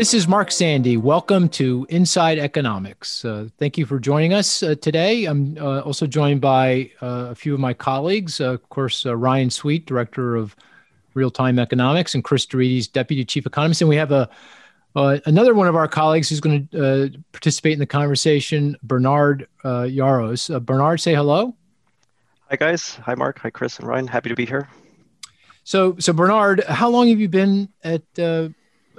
This is Mark Zandi. Welcome to Inside Economics. Uh, thank you for joining us uh, today. I'm uh, also joined by uh, a few of my colleagues. Uh, of course, uh, Ryan Sweet, Director of Real Time Economics, and Chris DeRitis, Deputy Chief Economist. And we have a another one of our colleagues who's going to participate in the conversation, Bernard Yaros. Bernard, say hello. Hi, guys. Hi, Mark. Hi, Chris and Ryan. Happy to be here. So, so Bernard, how long have you been at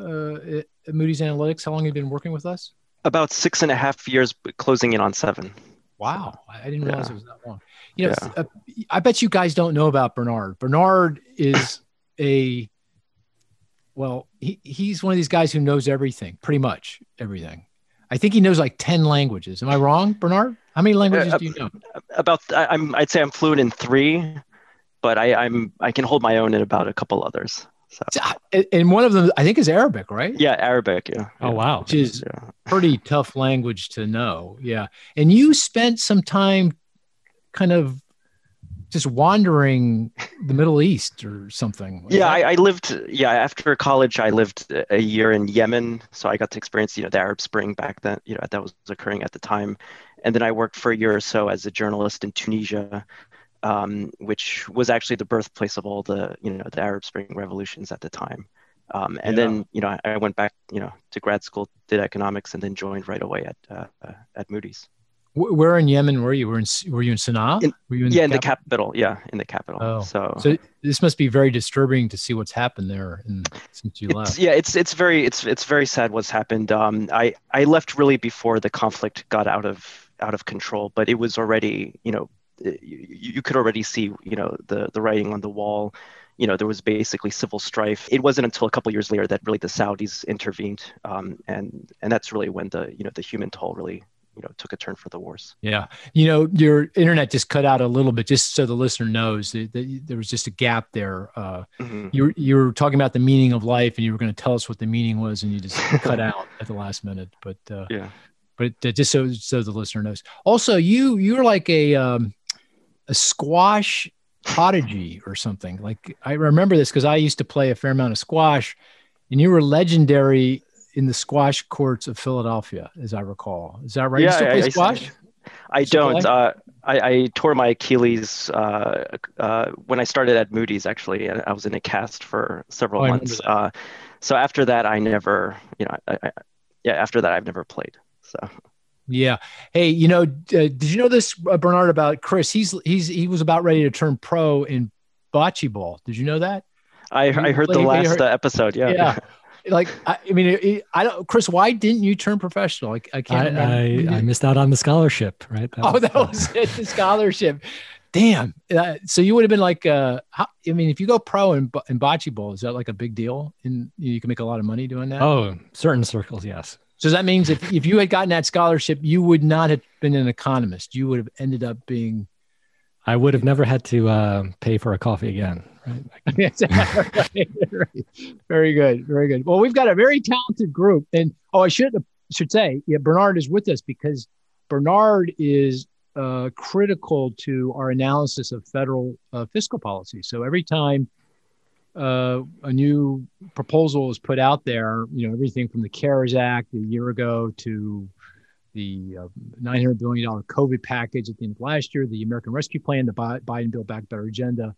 uh, Moody's Analytics? How long have you been working with us? About six and a half years, closing in on seven. Wow, I didn't realize yeah. it was that long. You know, yeah. uh, I bet you guys don't know about Bernard. Bernard is a well, he, he's one of these guys who knows everything, pretty much everything. I think he knows like 10 languages. Am I wrong, Bernard? How many languages uh, do you know? About I'm I'd say I'm fluent in 3, but I I'm I can hold my own in about a couple others. So. Uh, and one of them, I think, is Arabic, right? Yeah, Arabic. Yeah. Oh wow, which is yeah. pretty tough language to know. Yeah, and you spent some time, kind of, just wandering the Middle East or something. yeah, I, I, lived. Yeah, after college, I lived a year in Yemen, so I got to experience, you know, the Arab Spring back then. You know, that was occurring at the time, and then I worked for a year or so as a journalist in Tunisia um, which was actually the birthplace of all the you know the Arab Spring revolutions at the time. Um, and yeah. then you know I went back you know to grad school, did economics, and then joined right away at uh, at Moody's. Where in Yemen were you? Were in were you in Sana'a? In, were you in yeah, the in the capital. Yeah, in the capital. Oh. So, so this must be very disturbing to see what's happened there in, since you left. Yeah, it's it's very it's it's very sad what's happened. Um, I I left really before the conflict got out of out of control, but it was already you know you, you could already see, you know, the the writing on the wall. You know, there was basically civil strife. It wasn't until a couple years later that really the Saudis intervened, um, and and that's really when the you know the human toll really you know took a turn for the worse. Yeah, you know, your internet just cut out a little bit, just so the listener knows that, that there was just a gap there. Uh, mm-hmm. You you were talking about the meaning of life, and you were going to tell us what the meaning was, and you just cut out at the last minute. But uh, yeah, but uh, just so so the listener knows. Also, you you're like a um, a squash prodigy or something. Like I remember this because I used to play a fair amount of squash, and you were legendary in the squash courts of Philadelphia, as I recall. Is that right? Yeah, you still play I, squash? I, I don't. Uh, I, I, tore my Achilles uh, uh, when I started at Moody's. Actually, I was in a cast for several oh, months. Uh, so after that, I never, you know, I, yeah, after that, I've never played. So yeah. Hey, you know, uh, did you know this, uh, Bernard, about Chris? He's he's he was about ready to turn pro in bocce ball. Did you know that? I, I heard the last heard, uh, episode. Yeah. Yeah. like I, I mean, it, I don't. Chris, why didn't you turn professional? Like I can't. I, I, I, missed out on the scholarship. Right. That oh, was, that was it. The scholarship. Damn. Uh, so you would have been like, uh, how, I mean, if you go pro in, in bocce ball, is that like a big deal? And you can make a lot of money doing that. Oh, certain circles, yes. So that means if, if you had gotten that scholarship, you would not have been an economist. You would have ended up being. I would have never had to uh, pay for a coffee again. Right? very good. Very good. Well, we've got a very talented group. And oh, I should should say, yeah, Bernard is with us because Bernard is uh, critical to our analysis of federal uh, fiscal policy. So every time uh, a new proposal is put out there, you know, everything from the CARES Act a year ago to the uh, $900 billion COVID package at the end of last year, the American Rescue Plan, the Biden Build Back Better agenda.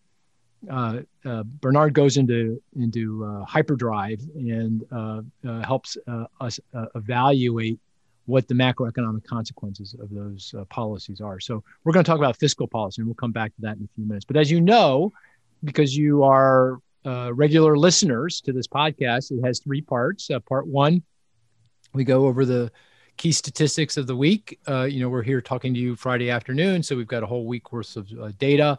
Uh, uh, Bernard goes into into uh, hyperdrive and uh, helps us evaluate what the macroeconomic consequences of those policies are. So we're going to talk about fiscal policy, and we'll come back to that in a few minutes. But as you know, because you are uh, regular listeners to this podcast, it has three parts. Uh, part one, we go over the key statistics of the week. Uh, you know, we're here talking to you Friday afternoon, so we've got a whole week worth of uh, data.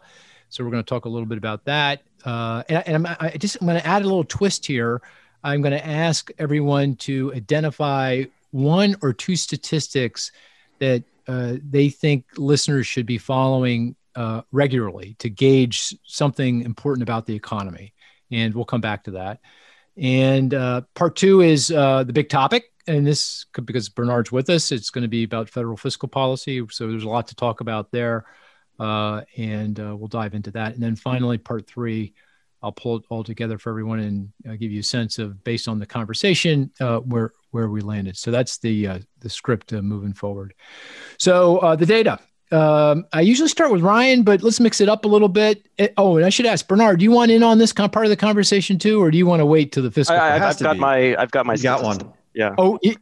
So we're going to talk a little bit about that. Uh, and, and I'm, I just I'm going to add a little twist here. I'm going to ask everyone to identify one or two statistics that uh, they think listeners should be following uh, regularly to gauge something important about the economy and we'll come back to that. And uh, part two is uh, the big topic, and this because Bernard's with us, it's going to be about federal fiscal policy. So there's a lot to talk about there, uh, and uh, we'll dive into that. And then finally, part three, I'll pull it all together for everyone and uh, give you a sense of based on the conversation uh, where where we landed. So that's the the script moving forward. So the data. Um, I usually start with Ryan, but let's mix it up a little bit. It, oh, and I should ask Bernard, do you want in on this con- part of the conversation too, or do you want to wait till the fiscal? I, have got my, I've got my, you got one. Yeah. Oh, it,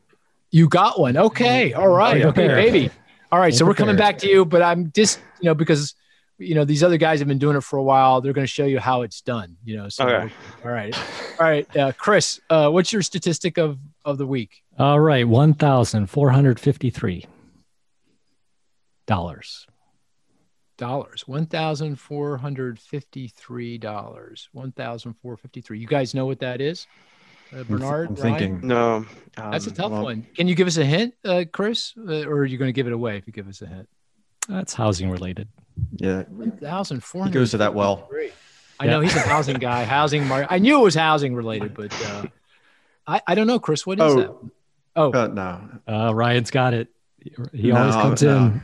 you got one. Okay. Mm-hmm. All right. Oh, okay, prepared. baby. All right. So we're coming back to you, but I'm just, you know, because you know, these other guys have been doing it for a while. They're going to show you how it's done, you know? So, okay. all right. All right. Uh, Chris, uh, what's your statistic of, of the week? All right. 1,453 dollars. Dollars one thousand four hundred fifty three dollars. One thousand four fifty three you guys know what that is uh, bernard i'm thinking no um, that's a tough well, one. Can you give us a hint uh, chris? Uh, or are you going to give it away if you give us a hint? That's housing related. Yeah. 1400 he goes to that well. I know he's a housing guy housing market i knew it was housing related but uh, I, I don't know chris what is oh, that? Oh. Uh, no. Uh, ryan's got it. He no, always comes no. in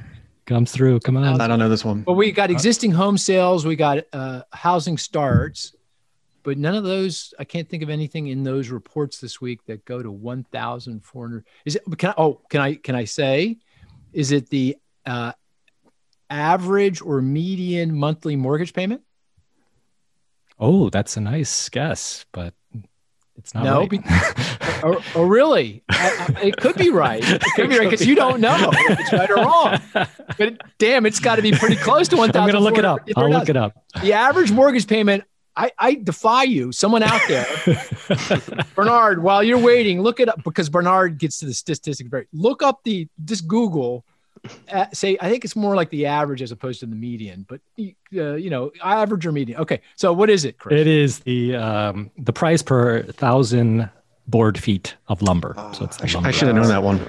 comes through. Come on. I don't know this one. But we got existing home sales. We got uh, housing starts, but none of those. I can't think of anything in those reports this week that go to one thousand four hundred. Is it? Can I, oh, can I? Can I say? Is it the uh, average or median monthly mortgage payment? Oh, that's a nice guess, but it's not no, right. Be- oh, oh, really? I, I, it could be right. It could be right because you don't know if it's right or wrong. But damn, it's got to be pretty close to one thousand. I'm going to look it up. I'll look it up. The average mortgage payment. I, I defy you, someone out there, Bernard. While you're waiting, look it up because Bernard gets to the statistics very. Look up the just Google uh, say I think it's more like the average as opposed to the median, but uh, you know, average or median. Okay, so what is it, Chris? It is the um, the price per thousand board feet of lumber. Oh, so it's I, sh- I should have known that one.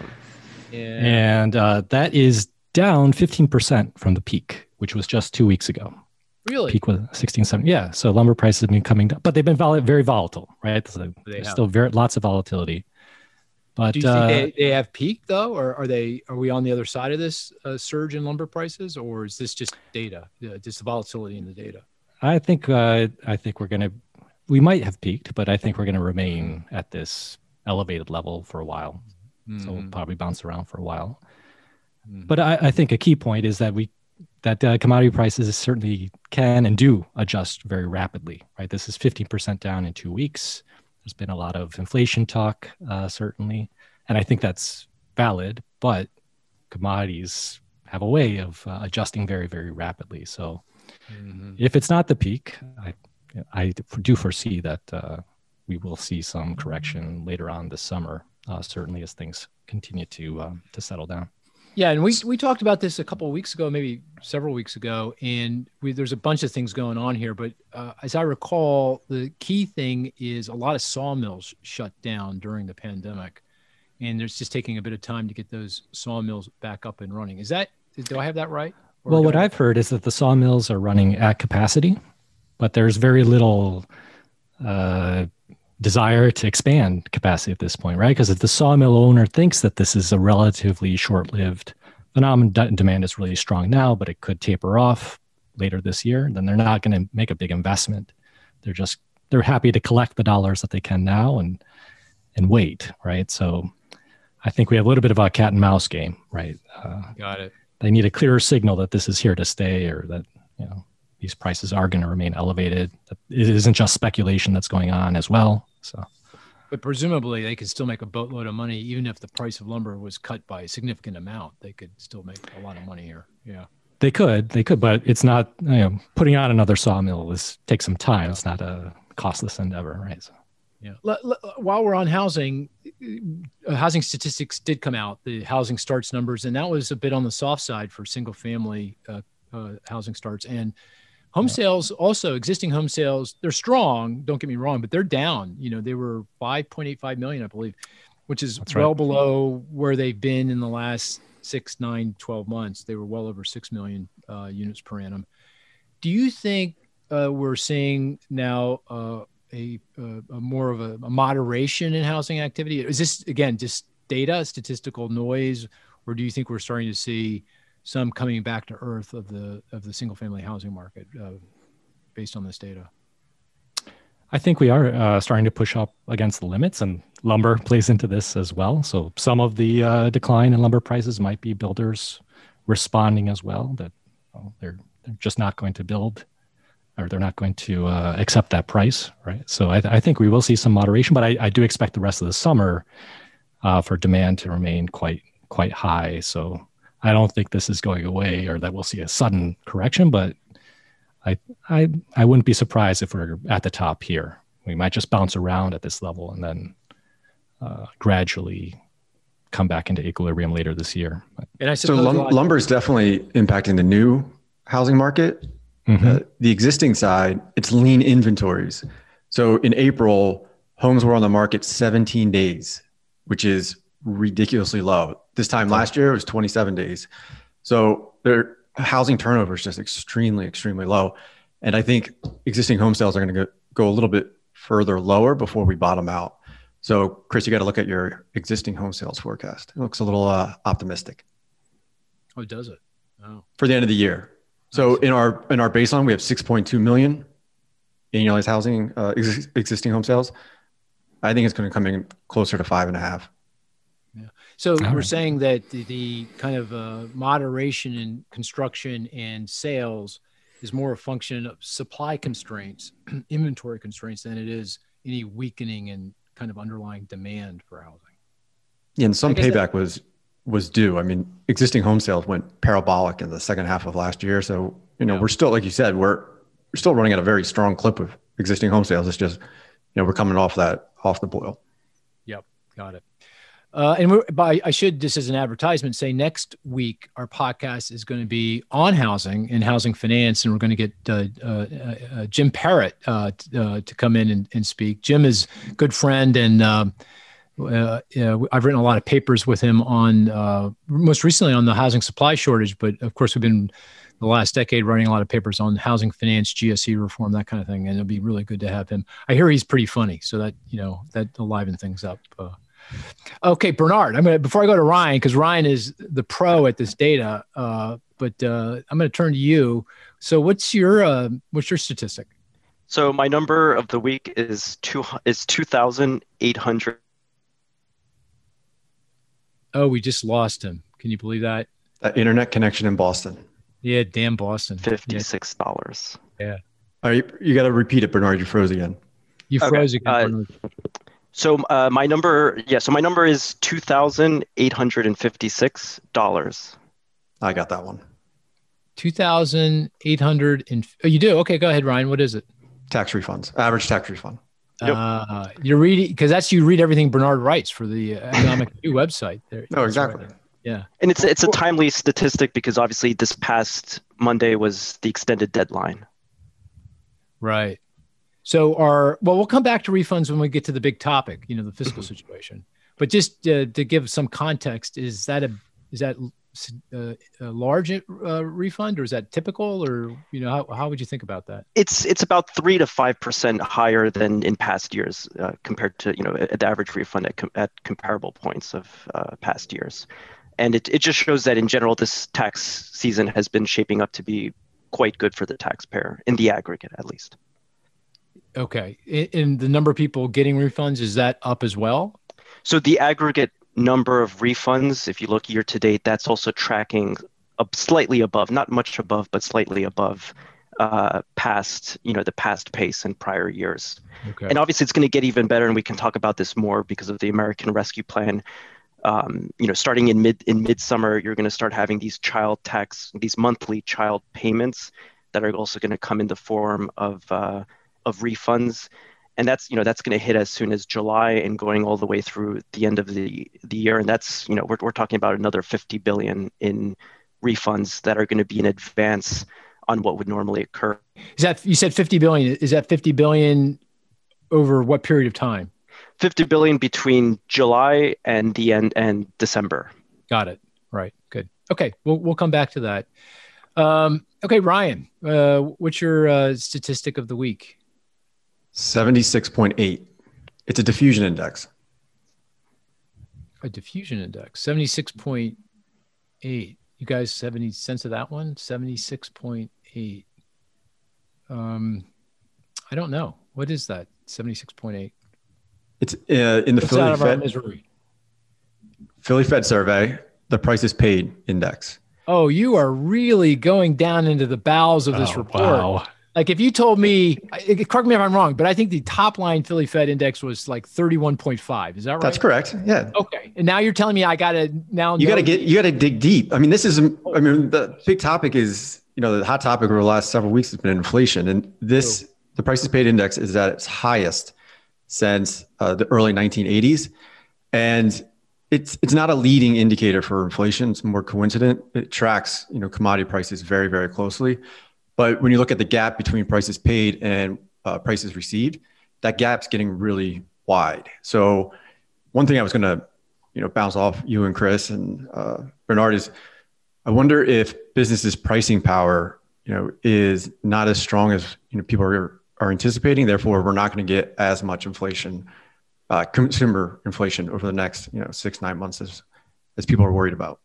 Yeah. And uh, that is down 15% from the peak, which was just two weeks ago. Really? Peak was 16, 17. Yeah. So lumber prices have been coming down, but they've been vol- very volatile, right? So there's still very lots of volatility. But do you think they, uh, they have peaked though, or are they are we on the other side of this uh, surge in lumber prices, or is this just data, uh, just the volatility in the data? I think uh, I think we're going to we might have peaked, but I think we're going to remain at this elevated level for a while. Mm-hmm. So we'll mm-hmm. probably bounce around for a while. Mm-hmm. But I, I, think a key point is that we that uh, commodity prices certainly can and do adjust very rapidly. Right, this is 15% down in two weeks. There's been a lot of inflation talk, uh, certainly, and I think that's valid. But commodities have a way of uh, adjusting very, very rapidly. So, mm-hmm. if it's not the peak, I, I do foresee that uh, we will see some correction later on this summer, uh, certainly as things continue to um, to settle down. Yeah, and we we talked about this a couple of weeks ago, maybe several weeks ago, and we, there's a bunch of things going on here. But uh, as I recall, the key thing is a lot of sawmills shut down during the pandemic, and there's just taking a bit of time to get those sawmills back up and running. Is that do I have that right? Well, what I... I've heard is that the sawmills are running at capacity, but there's very little uh, desire to expand capacity at this point, right? Because if the sawmill owner thinks that this is a relatively short-lived phenomenon, demand is really strong now, but it could taper off later this year, then they're not going to make a big investment. They're just they're happy to collect the dollars that they can now and and wait, right? So I think we have a little bit of a cat and mouse game, right? Uh, Got it. They need a clearer signal that this is here to stay, or that you know these prices are going to remain elevated. It isn't just speculation that's going on as well. So, but presumably they could still make a boatload of money even if the price of lumber was cut by a significant amount. They could still make a lot of money here. Yeah. They could, they could, but it's not. You know, putting on another sawmill is takes some time. It's not a costless endeavor, right? So. Yeah. While we're on housing, uh, housing statistics did come out, the housing starts numbers, and that was a bit on the soft side for single family uh, uh, housing starts. And Home yeah. sales also existing home sales, they're strong, don't get me wrong, but they're down. You know, they were 5.85 million, I believe, which is That's well right. below where they've been in the last six, nine, 12 months. They were well over 6 million uh, units per annum. Do you think uh, we're seeing now uh, a, a, more of a, a, moderation in housing activity? Is this, again, just data, statistical noise, or do you think we're starting to see some coming back to earth of the of the single family housing market uh, based on this data? I think we are uh, starting to push up against the limits, and lumber plays into this as well. So some of the uh, decline in lumber prices might be builders responding as well that well, they're they're just not going to build or they're not going to uh, accept that price, right? So I, I, think we will see some moderation, but I, I do expect the rest of the summer uh, for demand to remain quite quite high. So I don't think this is going away or that we'll see a sudden correction, but I I I wouldn't be surprised if we're at the top here. We might just bounce around at this level and then uh, gradually come back into equilibrium later this year. And I so lum- lumber is definitely impacting the new housing market. Mm-hmm. Uh, the existing side, it's lean inventories. So in April, homes were on the market 17 days, which is ridiculously low. This time last year, it was 27 days. So their housing turnover is just extremely, extremely low. And I think existing home sales are going to go, a little bit further lower before we bottom out. So, Chris, you got to look at your existing home sales forecast. It looks a little uh, optimistic. Oh, does it? Oh. For the end of the year. So in our in our baseline, we have 6.2 million annualized housing uh, ex- existing home sales. I think it's going to come in closer to five and a half. Yeah. So All we're right. saying that the, the kind of uh, moderation in construction and sales is more a function of supply constraints, inventory constraints, than it is any weakening in kind of underlying demand for housing. Yeah, and some payback that, was was due. I mean, existing home sales went parabolic in the second half of last year. So, you know, yeah. we're still, like you said, we're we're still running at a very strong clip of existing home sales. It's just, you know, we're coming off that off the boil. Yep, got it. Uh, and by I should just as an advertisement say next week our podcast is going to be on housing and housing finance, and we're going to get uh, uh, uh Jim Parrott uh, uh, to come in and, and, speak. Jim is a good friend and um, I've written a lot of papers with him on most recently on the housing supply shortage, but of course we've been the last decade writing a lot of papers on housing finance, GSE reform, that kind of thing, and it'll be really good to have him. I hear he's pretty funny, so that you know that liven things up. Uh, okay, Bernard, I'm gonna before I go to Ryan because Ryan is the pro at this data, uh, but uh, I'm going to turn to you. So what's your uh, what's your statistic? So my number of the week is two is two thousand eight hundred Oh, we just lost him. Can you believe that? That internet connection in Boston. Yeah, damn Boston. Fifty-six dollars. Yeah. All right, you got to repeat it, Bernard. You froze again. You froze okay. again. Uh, so uh, my number, yeah. So my number is two thousand eight hundred and fifty-six dollars. I got that one. Two thousand eight hundred and. Oh, you do? Okay, go ahead, Ryan. What is it? Tax refunds. Average tax refund. Yep. Uh, you're reading because that's you read everything Bernard writes for the Economic View website. There, no, exactly. Right yeah, and it's it's a timely statistic because obviously this past Monday was the extended deadline. Right. So our well, we'll come back to refunds when we get to the big topic, you know, the fiscal mm-hmm. situation. But just uh, to give some context, is that a is that uh, a large uh, refund, or is that typical, or you know, how, how would you think about that? It's it's about three to five percent higher than in past years uh, compared to you know the average refund at, com- at comparable points of uh, past years, and it it just shows that in general this tax season has been shaping up to be quite good for the taxpayer in the aggregate, at least. Okay, and the number of people getting refunds is that up as well? So the aggregate number of refunds, if you look year to date, that's also tracking up slightly above, not much above, but slightly above uh, past, you know, the past pace in prior years. Okay. And obviously, it's going to get even better, and we can talk about this more because of the American Rescue Plan. Um, you know, starting in mid in midsummer, you're going to start having these child tax, these monthly child payments that are also going to come in the form of uh, of refunds and that's you know that's going to hit as soon as July and going all the way through the end of the the year and that's you know we're we're talking about another 50 billion in refunds that are going to be in advance on what would normally occur. Is that you said 50 billion is that 50 billion over what period of time? 50 billion between July and the end and December. Got it. Right. Good. Okay. We'll we'll come back to that. Um, okay, Ryan, uh, what's your uh, statistic of the week? 76.8. It's a diffusion index. A diffusion index, 76.8. You guys have any sense of that one? 76.8. Um, I don't know. What is that? 76.8. It's uh, in the What's Philly Fed, misery? Philly Fed survey, the prices paid index. Oh, you are really going down into the bowels of this oh, report. Wow. Like if you told me, correct me if I'm wrong, but I think the top line Philly Fed index was like 31.5. Is that right? That's correct. Yeah. Okay. And now you're telling me I got to now. You got to get, you got to dig deep. I mean, this is, I mean, the big topic is, you know, the hot topic over the last several weeks has been inflation. And this, oh. the prices paid index is at its highest since uh, the early 1980s. And it's it's not a leading indicator for inflation. It's more coincident. It tracks you know commodity prices very very closely. But when you look at the gap between prices paid and uh, prices received, that gap's getting really wide. So one thing I was going to, you know, bounce off you and Chris and uh, Bernard is, I wonder if businesses' pricing power, you know, is not as strong as you know people are are anticipating. Therefore, we're not going to get as much inflation, uh, consumer inflation over the next you know six nine months as as people are worried about.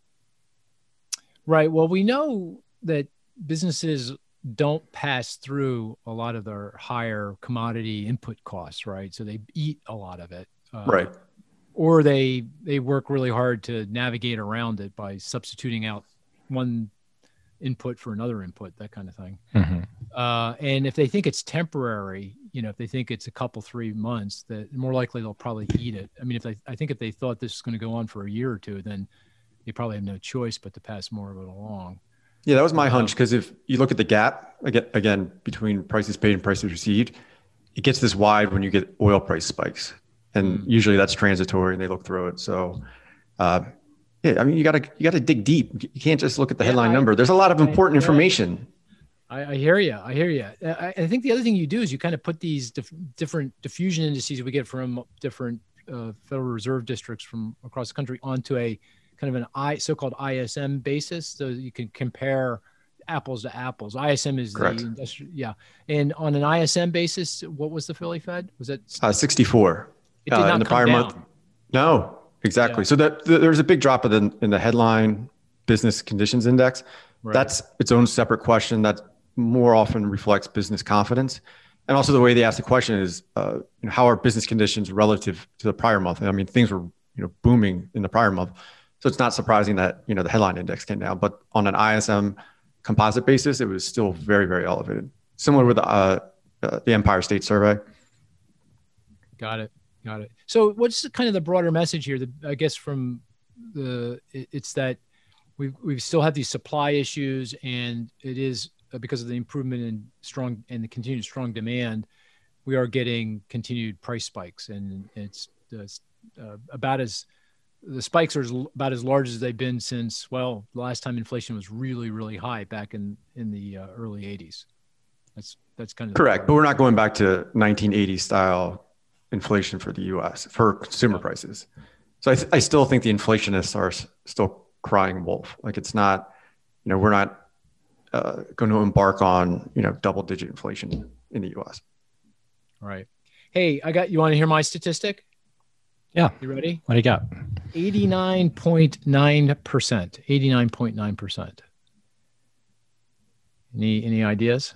Right. Well, we know that businesses don't pass through a lot of their higher commodity input costs, right? So they eat a lot of it, uh, right? Or they they work really hard to navigate around it by substituting out one input for another input, that kind of thing. Mm-hmm. Uh, and if they think it's temporary, you know, if they think it's a couple three months, that more likely they'll probably eat it. I mean, if they, I think if they thought this is going to go on for a year or two, then they probably have no choice but to pass more of it along. Yeah, that was my hunch because if you look at the gap again, again between prices paid and prices received, it gets this wide when you get oil price spikes, and mm-hmm. usually that's transitory, and they look through it. So, uh, yeah, I mean, you gotta you gotta dig deep. You can't just look at the yeah, headline I, number. There's a lot of important I, information. I, I, hear you. I hear you. I, I, think the other thing you do is you kind of put these dif- different diffusion indices we get from different uh, Federal Reserve districts from across the country onto a kind of an I so-called ISM basis, so you can compare apples to apples. ISM is Correct. the industrial, yeah. And on an ISM basis, what was the Philly Fed? Was it uh, 64? It did uh, not in the prior down. month. No, exactly. Yeah. So that the, there's a big drop in the, in the headline business conditions index. Right. That's its own separate question that more often reflects business confidence. And also the way they ask the question is, uh, you know, how are business conditions relative to the prior month? I mean, things were you know booming in the prior month. So it's not surprising that you know the headline index came down, but on an ISM composite basis, it was still very very elevated. Similar with uh, uh, the Empire State Survey. Got it. Got it. So what's kind of the broader message here? That I guess from the it's that we we still have these supply issues, and it is uh, because of the improvement in strong and the continued strong demand, we are getting continued price spikes, and it's, it's uh, about as the spikes are about as large as they've been since well the last time inflation was really really high back in in the uh, early 80s that's that's kind of correct but we're not going back to 1980 style inflation for the us for consumer prices. So I, th- I still think the inflationists are s- still crying wolf. Like it's not you know we're not uh, going to embark on you know double digit inflation in the us all right. Hey i got you want to hear my statistic yeah. You ready? What do you got? 89.9%. 89.9%. Any any ideas?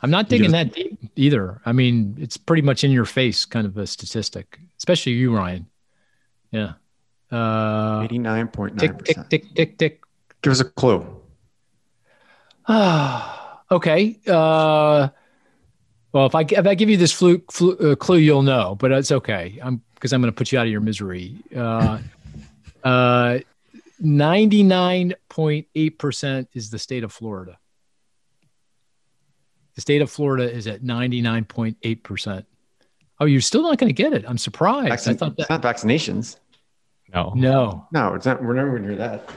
I'm not digging that deep either. I mean, it's pretty much in your face kind of a statistic, especially you, Ryan. Yeah. Uh, 89.9%. Tick, tick, tick, tick, tick. Give us a clue. Ah, okay. Uh, well, if I if I give you this flu, flu, uh, clue, you'll know, but it's okay. I'm because I'm going to put you out of your misery. Uh, uh, 99.8% is the state of Florida. The state of Florida is at 99.8%. Oh, you're still not going to get it. I'm surprised. Vaccin- I thought that- it's not vaccinations. No. No. No, it's not. We're never going to hear that.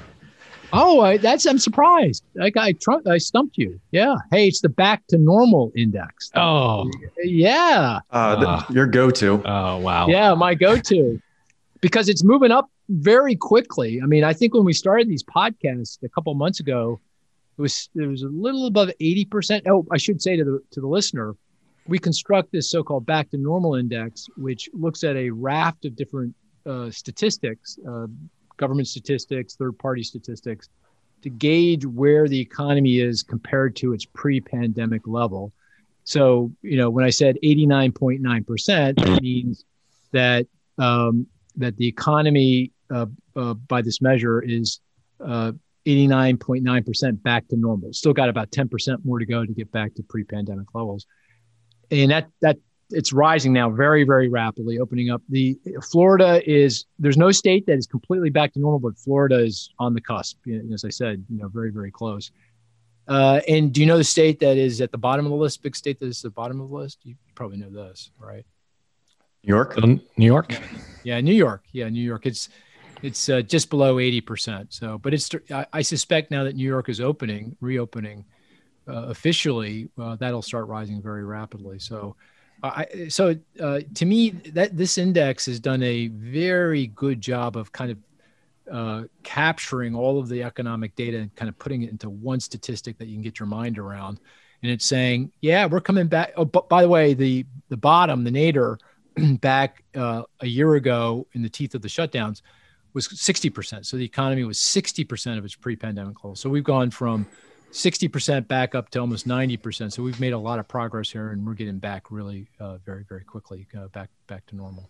Oh, I, that's I'm surprised. I I, tr- I stumped you. Yeah. Hey, it's the back to normal index. Oh, yeah. Uh, the, uh, your go-to. Oh, wow. Yeah, my go-to, because it's moving up very quickly. I mean, I think when we started these podcasts a couple months ago, it was it was a little above eighty percent. Oh, I should say to the to the listener, we construct this so-called back to normal index, which looks at a raft of different uh, statistics. Uh, government statistics, third party statistics to gauge where the economy is compared to its pre pandemic level. So, you know, when I said 89.9%, that means that um, that the economy uh, uh, by this measure is 89.9% uh, back to normal. Still got about 10% more to go to get back to pre-pandemic levels. And that that it's rising now very very rapidly opening up the florida is there's no state that is completely back to normal but florida is on the cusp as i said you know very very close. Uh, and do you know the state that is at the bottom of the list big state that is at the bottom of the list? You probably know this right? New york? New york? Yeah new york. Yeah new york. It's it's uh, just below 80% so but it's I, I, suspect now that new york is opening reopening uh, officially uh, that'll start rising very rapidly. So I, so uh, to me, that this index has done a very good job of kind of uh, capturing all of the economic data and kind of putting it into one statistic that you can get your mind around. And it's saying, yeah, we're coming back. Oh, but by the way, the the bottom, the nadir, back uh, a year ago in the teeth of the shutdowns, was 60%. So the economy was 60% of its pre-pandemic level. So we've gone from 60% back up to almost 90%. So we've made a lot of progress here and we're getting back really uh, very, very quickly uh, back, back to normal.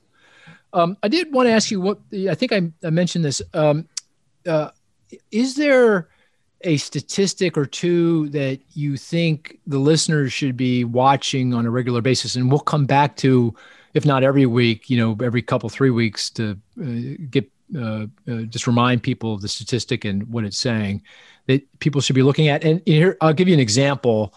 Um, I did want to ask you what, I think I, I mentioned this. Um, uh, is there a statistic or two that you think the listeners should be watching on a regular basis? And we'll come back to, if not every week, you know, every couple, three weeks to uh, get, uh, uh, just remind people of the statistic and what it's saying that people should be looking at. And here, I'll give you an example,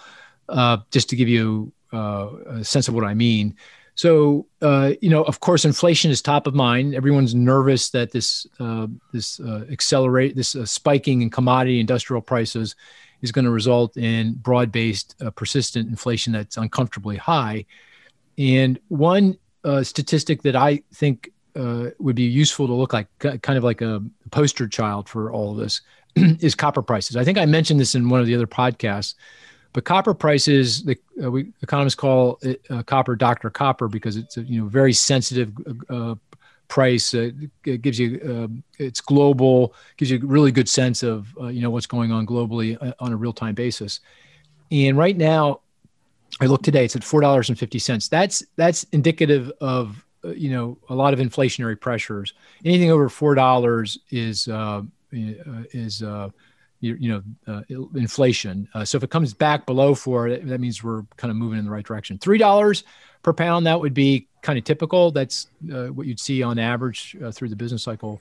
uh, just to give you uh, a sense of what I mean. So, uh, you know, of course, inflation is top of mind. Everyone's nervous that this uh, this uh, accelerate this uh, spiking in commodity industrial prices is going to result in broad-based, persistent inflation that's uncomfortably high. And one statistic that I think would be useful to look like, kind of like a poster child for all of this, is copper prices. I think I mentioned this in one of the other podcasts, but copper prices, the uh, we, economists call it uh, copper Dr. Copper because it's a you know very sensitive uh, price. it gives you uh, it's global, gives you a really good sense of uh, you know what's going on globally uh, on a real time basis. And right now, I look today, it's at four dollars and fifty cents. That's that's indicative of you know a lot of inflationary pressures. Anything over four dollars is uh, is uh, you, you, know uh, inflation. so if it comes back below four, that, means we're kind of moving in the right direction. Three dollars per pound that would be kind of typical. That's what you'd see on average through the business cycle.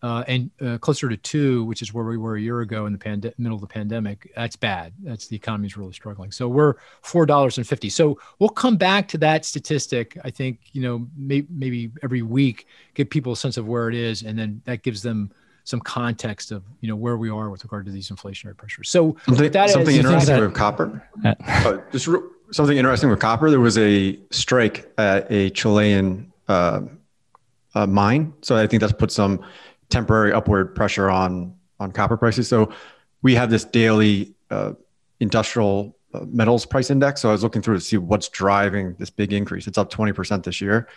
Uh, and uh, closer to two, which is where we were a year ago in the middle of the pandemic. That's bad. That's the economy's really struggling. So we're four dollars and fifty. So we'll come back to that statistic. I think you know may- maybe every week, give people a sense of where it is, and then that gives them some context of you know where we are with regard to these inflationary pressures. So something, something interesting that, with copper. uh, just re- something interesting with copper. There was a strike at a Chilean uh, uh, mine, so I think that's put some temporary upward pressure on on copper prices. So we have this daily uh, industrial uh, metals price index. So I was looking through to see what's driving this big increase. It's up 20% this year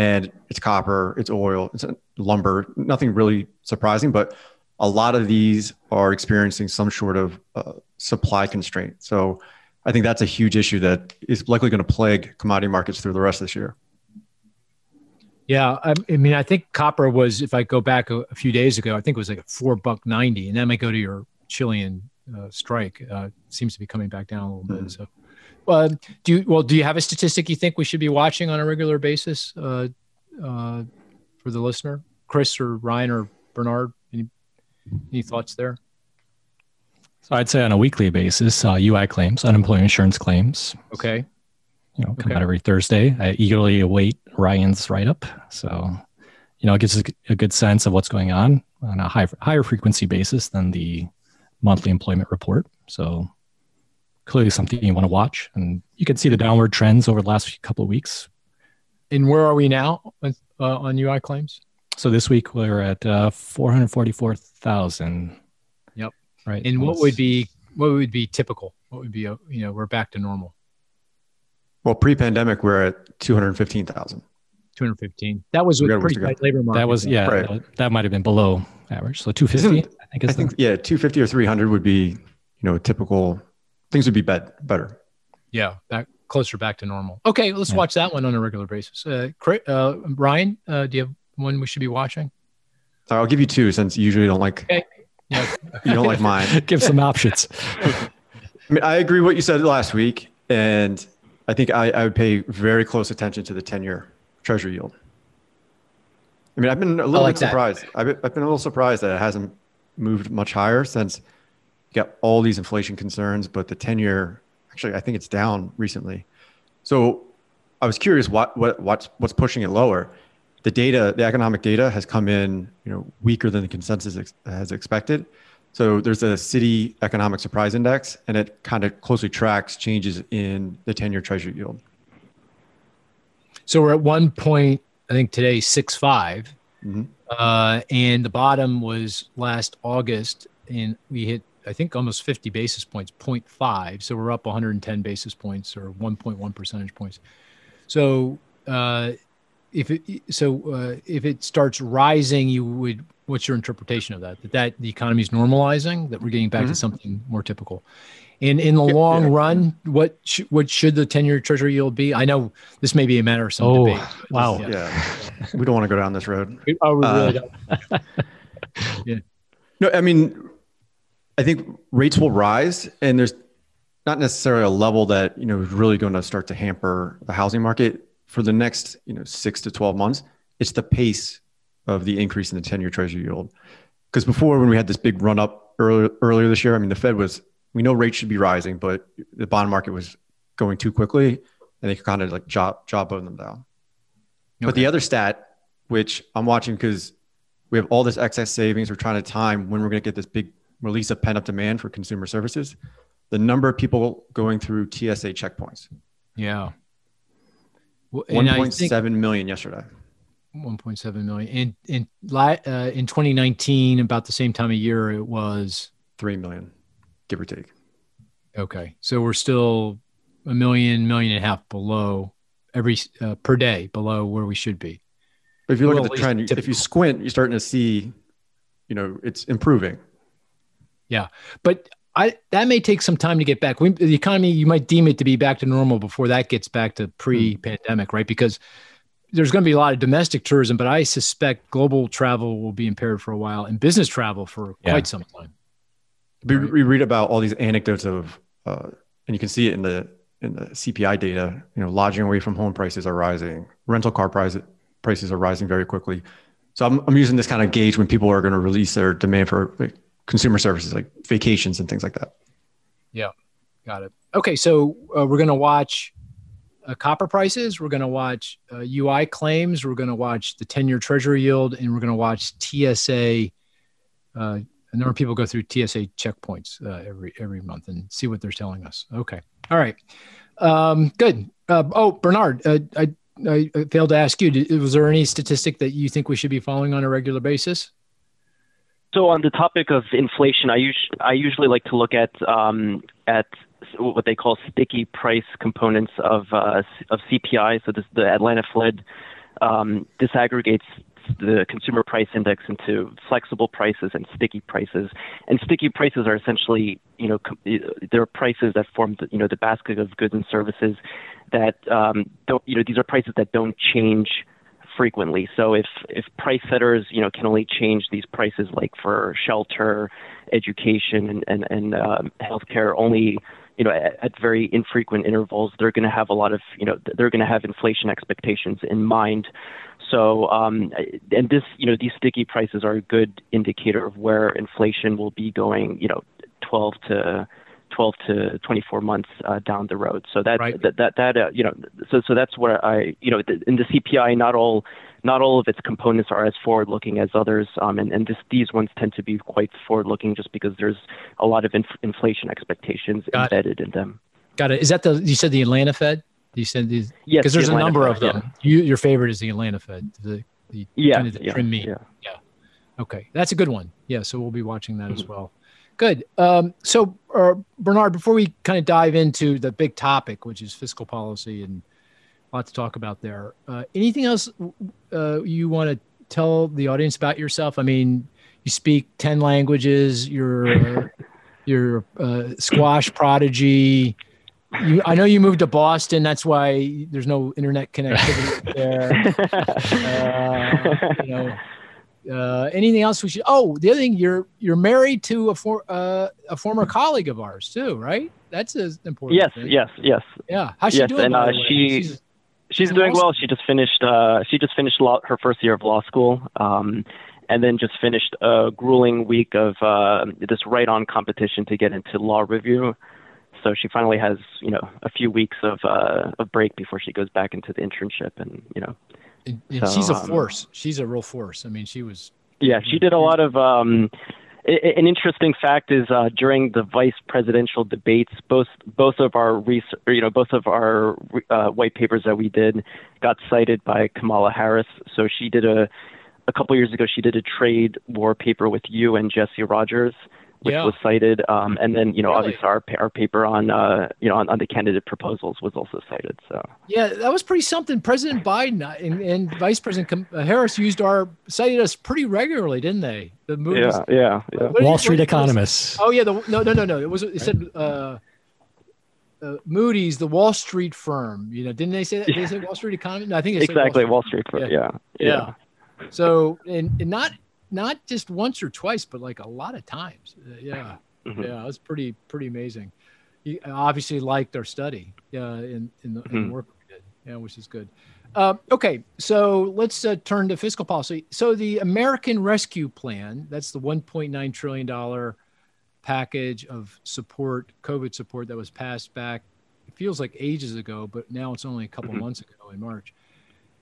and it's copper, it's oil, it's lumber, nothing really surprising, but a lot of these are experiencing some sort of uh, supply constraint. So I think that's a huge issue that is likely going to plague commodity markets through the rest of this year. Yeah, I, I mean, I think copper was, if I go back a, a, few days ago, I think it was like a four buck ninety, and that might go to your Chilean uh, strike. Uh, seems to be coming back down a little mm-hmm. bit. So uh, do you, well, do you have a statistic you think we should be watching on a regular basis uh, uh, for the listener, Chris or Ryan or Bernard? Any, any thoughts there? So I'd say on a weekly basis, uh, UI claims, unemployment insurance claims. Okay. You know, come okay. out every Thursday. I eagerly await Ryan's write up. So, you know, it gives us a good sense of what's going on on a high, higher frequency basis than the monthly employment report. So clearly something you want to watch. And you can see the downward trends over the last couple of weeks. And where are we now uh, on UI claims? So this week we're at uh, 444,000. Yep. Right. And what would be what would be typical? What would be uh, you know we're back to normal. Well, pre-pandemic we're at 215,000. 215. That was with pretty tight labor market. That was yeah. Right. That, that might have been below average. So 250. I think, I think yeah, 250 or 300 would be you know typical things would be bet- better. Yeah, back closer back to normal. Okay, let's yeah. watch that one on a regular basis. Uh, uh, Ryan, uh, do you have one we should be watching? I'll give you two since you usually don't like. Okay. Yeah. you don't like mine. give some options. I mean, I agree what you said last week, and I think I, I would pay very close attention to the ten-year Treasury yield. I mean, I've been a little like bit surprised. I've been, I've been a little surprised that it hasn't moved much higher since you got all these inflation concerns, but the 10 year, actually, I think it's down recently. So I was curious what, what, what's, what's pushing it lower. The data, the economic data has come in, you know, weaker than the consensus ex- has expected. So there's a Citi economic surprise index, and it kind of closely tracks changes in the 10 year treasury yield. So we're at one point, I think today, six five, mm-hmm. uh, and the bottom was last August, and we hit I think almost 50 basis points, 0.5. So we're up 110 basis points or 1.1 percentage points. So uh, if it so uh, if it starts rising, you would what's your interpretation of that? That that the economy is normalizing, that we're getting back mm-hmm. to something more typical. And in the long yeah. run, what sh- what should the ten year Treasury yield be? I know this may be a matter of some oh, debate. Wow, yeah. yeah. we don't want to go down this road. Oh, we really uh, don't. yeah. No, I mean, I think rates will rise, and there's not necessarily a level that you know is really going to start to hamper the housing market for the next you know six to twelve months. It's the pace of the increase in the ten year Treasury yield. Because before, when we had this big run up earlier earlier this year, I mean, the Fed was we know rates should be rising, but the bond market was going too quickly, and they kind of like job job them down. Okay. But the other stat, which I'm watching because we have all this excess savings, we're trying to time when we're going to get this big release of pent up demand for consumer services. The number of people going through TSA checkpoints. Yeah. Well, 1.7 million yesterday. 1.7 million. In in uh, in 2019, about the same time of year, it was three million give or take. Okay, so we're still a million, million and a half below every uh, per day below where we should be. But if you look well, at the trend, typical. if you squint, you're starting to see, you know, it's improving. Yeah, but I that may take some time to get back. We, the economy, you might deem it to be back to normal before that gets back to pre-pandemic, right? Because there's going to be a lot of domestic tourism, but I suspect global travel will be impaired for a while and business travel for yeah. quite some time. We, we read about all these anecdotes of, uh, and you can see it in the in the CPI data. You know, lodging away from home prices are rising, rental car price, prices are rising very quickly. So I'm I'm using this kind of gauge when people are going to release their demand for like, consumer services like vacations and things like that. Yeah, got it. Okay, so uh, we're going to watch uh, copper prices. We're going to watch uh, UI claims. We're going to watch the 10 year treasury yield, and we're going to watch TSA uh, a number of people go through TSA checkpoints uh, every every month and see what they're telling us. Okay, all right, um, good. Uh, oh, Bernard, I, I failed to ask you. Was there any statistic that you think we should be following on a regular basis? So, on the topic of inflation, I, us- I usually like to look at um, at what they call sticky price components of uh, of CPI. So, this, the Atlanta Fed um, disaggregates the consumer price index into flexible prices and sticky prices. And sticky prices are essentially, you know, they're prices that form, the, you know, the basket of goods and services that um, don't, you know, these are prices that don't change frequently. So if if price setters, you know, can only change these prices like for shelter, education, and and, and um, healthcare only you know, at, at, very infrequent intervals, they're going to have a lot of, you know, they're going to have inflation expectations in mind. So, um, and this, you know, these sticky prices are a good indicator of where inflation will be going, you know, 12 to 12 to 24 months uh, down the road. So that right. that that, that uh, you know, so so that's where I, you know, in the CPI, not all not all of its components are as forward-looking as others, um, and and this, these ones tend to be quite forward-looking just because there's a lot of inf- inflation expectations Got embedded it. in them. Got it. Is that the you said the Atlanta Fed? You said these yes, because there's the a number Fed, of them. Yeah. You, your favorite is the Atlanta Fed. The, the yeah, kind of the yeah, trim. Yeah. yeah. Okay, that's a good one. Yeah, so we'll be watching that mm-hmm. as well. Good. Um, so, uh, Bernard, before we kind of dive into the big topic, which is fiscal policy and a lot to talk about there, uh, anything else uh, you want to tell the audience about yourself? I mean, you speak 10 languages, you're, you're a squash prodigy, you, I know you moved to Boston. That's why there's no internet connectivity there. Uh, you know, uh, anything else we should? Oh, the other thing you're you're married to a for, uh, a former colleague of ours too, right? That's an important. Yes, thing. yes, yes. Yeah, how's she yes, doing? and uh, she She's- she's doing well. She just finished uh, she just finished law, her first year of law school, um, and then just finished a grueling week of uh, this write-on competition to get into law review. So she finally has you know a few weeks of uh, of break before she goes back into the internship, and you know and, and so, she's a um, force. She's a real force. I mean, she was. Yeah, she did a lot of. Um, an interesting fact is uh, during the vice presidential debates, both both of our res- or, you know both of our uh, white papers that we did got cited by Kamala Harris. So she did a a couple years ago. She did a trade war paper with you and Jesse Rogers, which Yeah. was cited. Um, and then you know Really? obviously our our paper on uh, you know on, on the candidate proposals was also cited. So Yeah, that was pretty something. President Biden uh, and, and Vice President uh, Harris used our cited us pretty regularly, didn't they? The movies. yeah, yeah, yeah. What Wall you- Street what- what economists. Oh yeah, the no no no no. It was it said uh, uh, Moody's, the Wall Street firm. You know, didn't they say that? Did they say Wall Street economy? No, I think they said exactly Wall Street. Wall Street. Yeah. Yeah, Yeah. So and, and not not just once or twice, but like a lot of times. Uh, yeah, Mhm. yeah, it was pretty pretty amazing. He obviously liked our study, yeah, in in the, in Mhm. the work we did, yeah, which is good. Uh, okay, so let's uh, turn to fiscal policy. So the American Rescue Plan, that's the 1.9 trillion dollar package of support, COVID support that was passed back. It feels like ages ago, but now it's only a couple Mhm. months ago in March.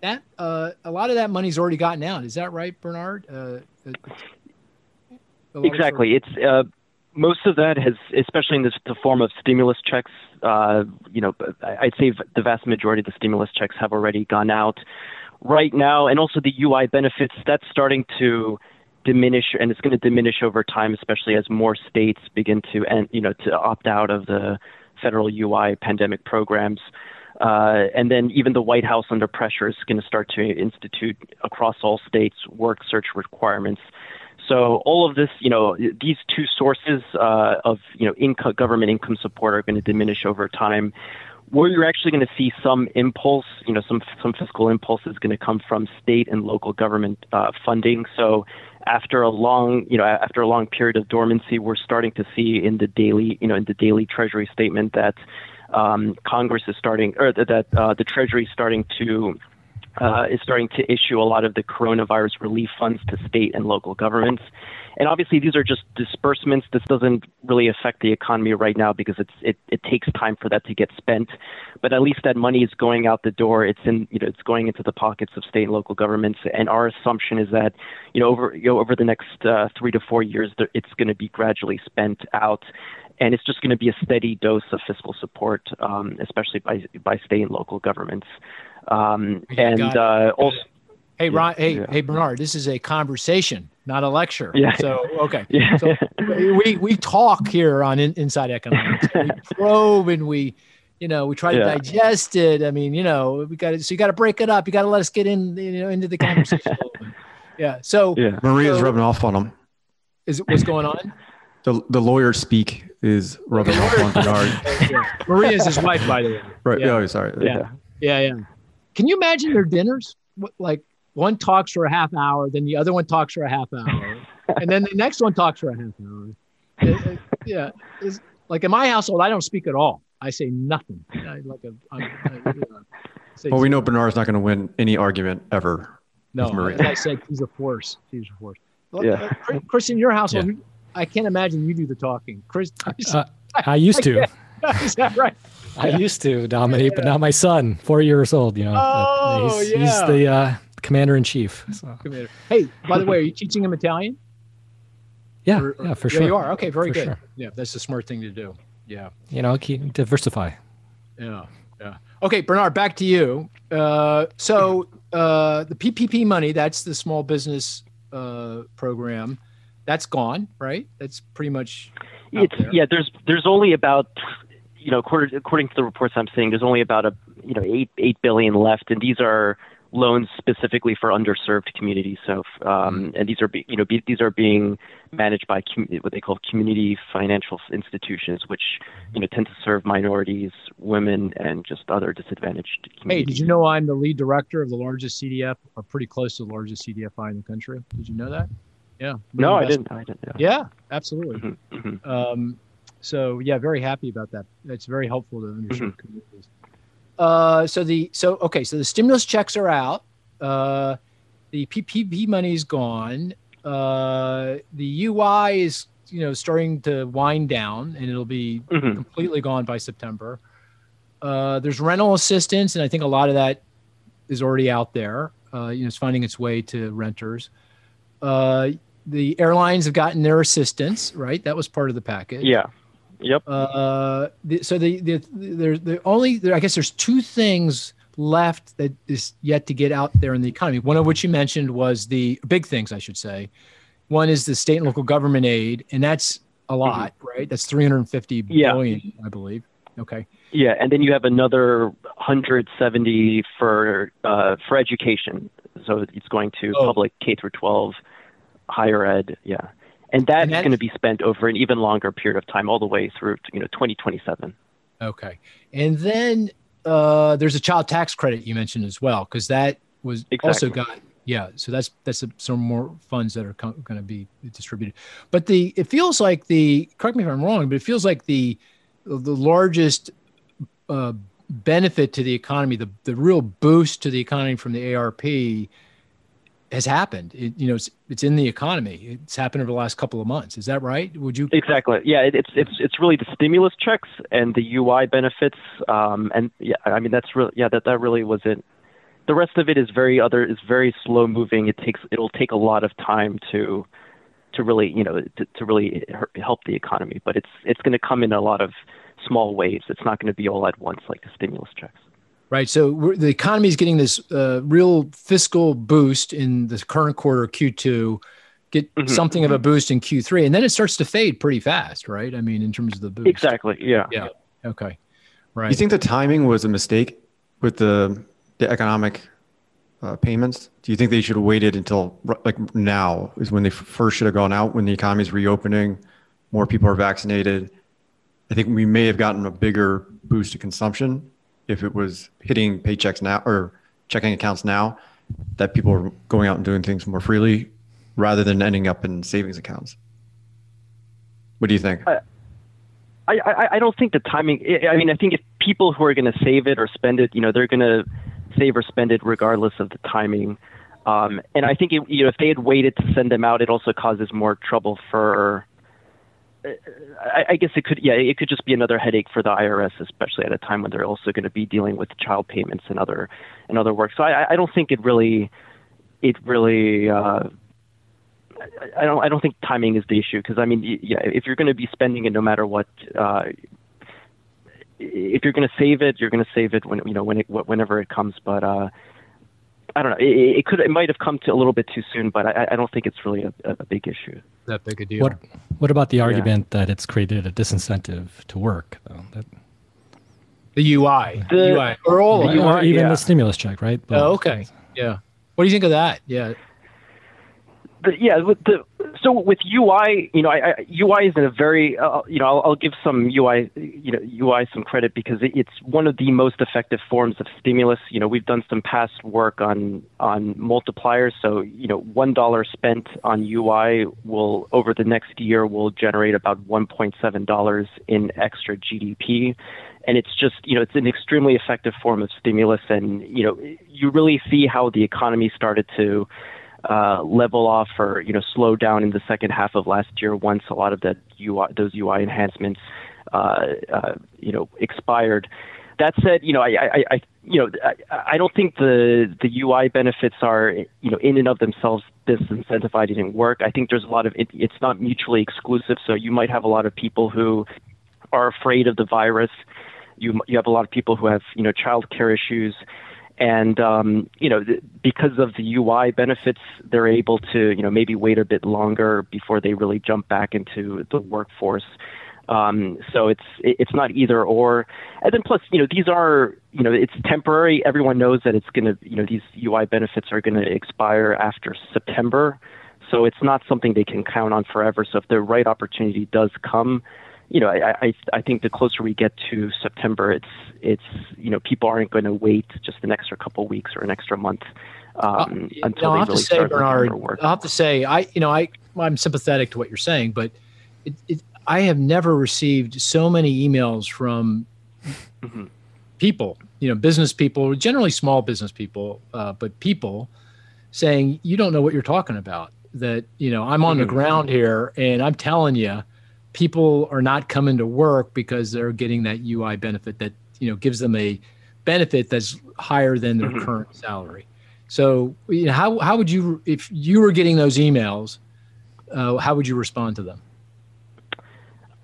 That uh, a lot of that money's already gotten out. Is that right, Bernard? Uh, uh, a lot of Exactly. It's uh, most of that has, especially in this, the form of stimulus checks. Uh, you know, I'd say the vast majority of the stimulus checks have already gone out right now, and also the UI benefits. That's starting to diminish, and it's going to diminish over time, especially as more states begin to, and you know, to opt out of the federal UI pandemic programs. Uh, and then even the White House under pressure is going to start to institute across all states work search requirements. So all of this, you know, these two sources uh, of you know income, government income support are going to diminish over time. Where you're actually going to see some impulse, you know, some some fiscal impulse is going to come from state and local government uh, funding. So after a long, you know, after a long period of dormancy, we're starting to see in the daily, you know, in the daily Treasury statement that um, Congress is starting, or that uh, the Treasury is starting to uh, is starting to issue a lot of the coronavirus relief funds to state and local governments. And obviously, these are just disbursements. This doesn't really affect the economy right now because it's it, it takes time for that to get spent. But at least that money is going out the door. It's in you know it's going into the pockets of state and local governments. And our assumption is that you know over you know over the next uh, three to four years, it's going to be gradually spent out. And it's just going to be a steady dose of fiscal support, um, especially by by state and local governments. Um, and uh, also, Hey, Ron. Hey, yeah. hey, Bernard. This is a conversation, not a lecture. Yeah. So okay. yeah, So we we talk here on in, Inside Economics. we probe and we, you know, we try to Yeah. digest it. I mean, you know, we got to so you got to break it up. You got to let us get in, you know, into the conversation. a little bit. yeah. So yeah. Maria's So- rubbing off on him. is it what's going on? The the lawyer speak is rubbing The off lawyer- on Bernard. Yeah. Maria's his wife, by the way. Right. Yeah. Oh, sorry. Yeah. Yeah, yeah. Can you imagine their dinners? Like one talks for a half hour, then the other one talks for a half hour, and then the next one talks for a half hour. It- it- yeah, it's, like in my household, I don't speak at all. I say nothing. I, like a, I'm, I, you know, say Well, we know zero. Bernard's not going to win any argument ever. No, with Maria. as I said, he's a force. He's a force. Well, Yeah. uh, Chris- Chris, in your household, I can't imagine you do the talking. Chris, Uh, I used to. is that right? I used to dominate, but now my son, four years old, you know, Oh, he's, yeah. he's the uh, commander in chief. So, Commander. Hey, by the way, are you teaching him Italian? yeah, Or- or- yeah, for yeah, sure. you are. Okay, very For good. sure. Yeah, that's the smart thing to do. Yeah, You know, keep diversify. yeah, yeah. Okay, Bernard, back to you. Uh, so uh, the PPP money, that's the small business uh, program, that's gone, right? That's pretty much. It's there. yeah. There's there's only about you know according, according to the reports I'm seeing, there's only about a you know eight eight billion left, and these are loans specifically for underserved communities. So, um, and these are, you know, be, these are being managed by com- what they call community financial institutions, which, you know, tend to serve minorities, women, and just other disadvantaged communities. Hey, did you know I'm the lead director of the largest CDF, or pretty close to the largest CDFI in the country? Did you know that? Yeah. No, I didn't. I didn't. Yeah, yeah absolutely. Mm-hmm, mm-hmm. Um, so yeah, very happy about that. It's very helpful to underserved mm-hmm. communities. Uh, so the so okay, so the stimulus checks are out. Uh, the PPP money is gone. Uh, the UI is you know starting to wind down, and it'll be mm-hmm. completely gone by September. Uh, there's rental assistance, and I think a lot of that is already out there. Uh, you know, it's finding its way to renters. Uh, the airlines have gotten their assistance, right? That was part of the package. Yeah. Yep. Uh, the, so the, the, the, the only, I guess there's two things left that is yet to get out there in the economy. One of which you mentioned was the big things, I should say. One is the state and local government aid, and that's a mm-hmm. lot, mm-hmm. right? That's 350 yeah. billion, I believe. Okay. Yeah, and then you have another 170 for uh, for education. So it's going to oh. public K through 12, higher ed. Yeah and that's, and that's going to be spent over an even longer period of time, all the way through you know 2027. Okay, and then uh, there's a child tax credit you mentioned as well, because that was exactly. also got yeah. So that's that's a, some more funds that are going to be distributed. But the it feels like the correct me if I'm wrong, but it feels like the the largest uh, benefit to the economy, the the real boost to the economy from the ARP has happened. It, you know, it's, it's in the economy. It's happened over the last couple of months. Is that right? Would you exactly? Yeah, it, it's it's it's really the stimulus checks and the UI benefits. Um, and yeah, I mean that's really yeah that that really was it. The rest of it is very other is very slow moving. It takes it'll take a lot of time to to really you know to, to really help the economy. But it's it's going to come in a lot of small waves. It's not going to be all at once like the stimulus checks right? So the economy is getting this uh, real fiscal boost in the current quarter, Q2, get mm-hmm. something of a mm-hmm. boost in Q3, and then it starts to fade pretty fast, right? I mean, in terms of the boost. Exactly. Yeah. Yeah. Okay. Right. You think the timing was a mistake with the the economic uh, payments? Do you think they should have waited until like now is when they first should have gone out when the economy is reopening, more people are vaccinated? I think we may have gotten a bigger boost to consumption if it was hitting paychecks now or checking accounts now, that people are going out and doing things more freely rather than ending up in savings accounts. What do you think? I, I, I don't think the timing. I mean, I think if people who are going to save it or spend it, you know, they're going to save or spend it regardless of the timing. Um, and I think it, you know, if they had waited to send them out, it also causes more trouble for I, guess it could, yeah, it could just be another headache for the IRS, especially at a time when they're also going to be dealing with child payments and other and other work. So I, I don't think it really, it really. Uh, I don't. I don't think timing is the issue because I mean, yeah, if you're going to be spending it, no matter what, uh, if you're going to save it, you're going to save it when you know when it whenever it comes. But uh, I don't know. It, it, could. It might have come to a little bit too soon, but I, I don't think it's really a, a, big issue. That big a deal. What What about the argument yeah. that it's created a disincentive to work, though? That, the UI, the UI, or all the or even yeah. the stimulus check, right? But, oh, okay. Yeah. What do you think of that? Yeah the, yeah, with the so with UI, you know, I, I, UI is in a very, uh, you know, I'll, I'll, give some UI, you know, UI some credit because it, it's one of the most effective forms of stimulus. You know, we've done some past work on on multipliers. So, you know, one dollar spent on UI will over the next year will generate about 1.7 dollars in extra GDP. And it's just, you know, it's an extremely effective form of stimulus, and you know, you really see how the economy started to uh, level off or you know slow down in the second half of last year once a lot of that UI those UI enhancements uh, uh, you know expired. That said, you know I, I, I you know I, I don't think the the UI benefits are you know in and of themselves disincentivizing work. I think there's a lot of it, it's not mutually exclusive. So you might have a lot of people who are afraid of the virus. You you have a lot of people who have you know child care issues and um, you know th- because of the UI benefits, they're able to you know maybe wait a bit longer before they really jump back into the workforce. Um, so it's it's not either or. And then plus, you know, these are you know it's temporary. Everyone knows that it's going to you know these UI benefits are going to expire after September. So it's not something they can count on forever. So if the right opportunity does come, you know, I, I, I think the closer we get to September, it's it's you know people aren't going to wait just an extra couple of weeks or an extra month um, uh, until they really say, start Bernard, work. I'll have to say, I you know I I'm sympathetic to what you're saying, but it, it, I have never received so many emails from mm-hmm. people, you know, business people, generally small business people, uh, but people saying you don't know what you're talking about. That you know I'm on mm-hmm. the ground here, and I'm telling you people are not coming to work because they're getting that UI benefit that you know gives them a benefit that's higher than their mm-hmm. current salary. So, you know, how how would you if you were getting those emails, uh, how would you respond to them?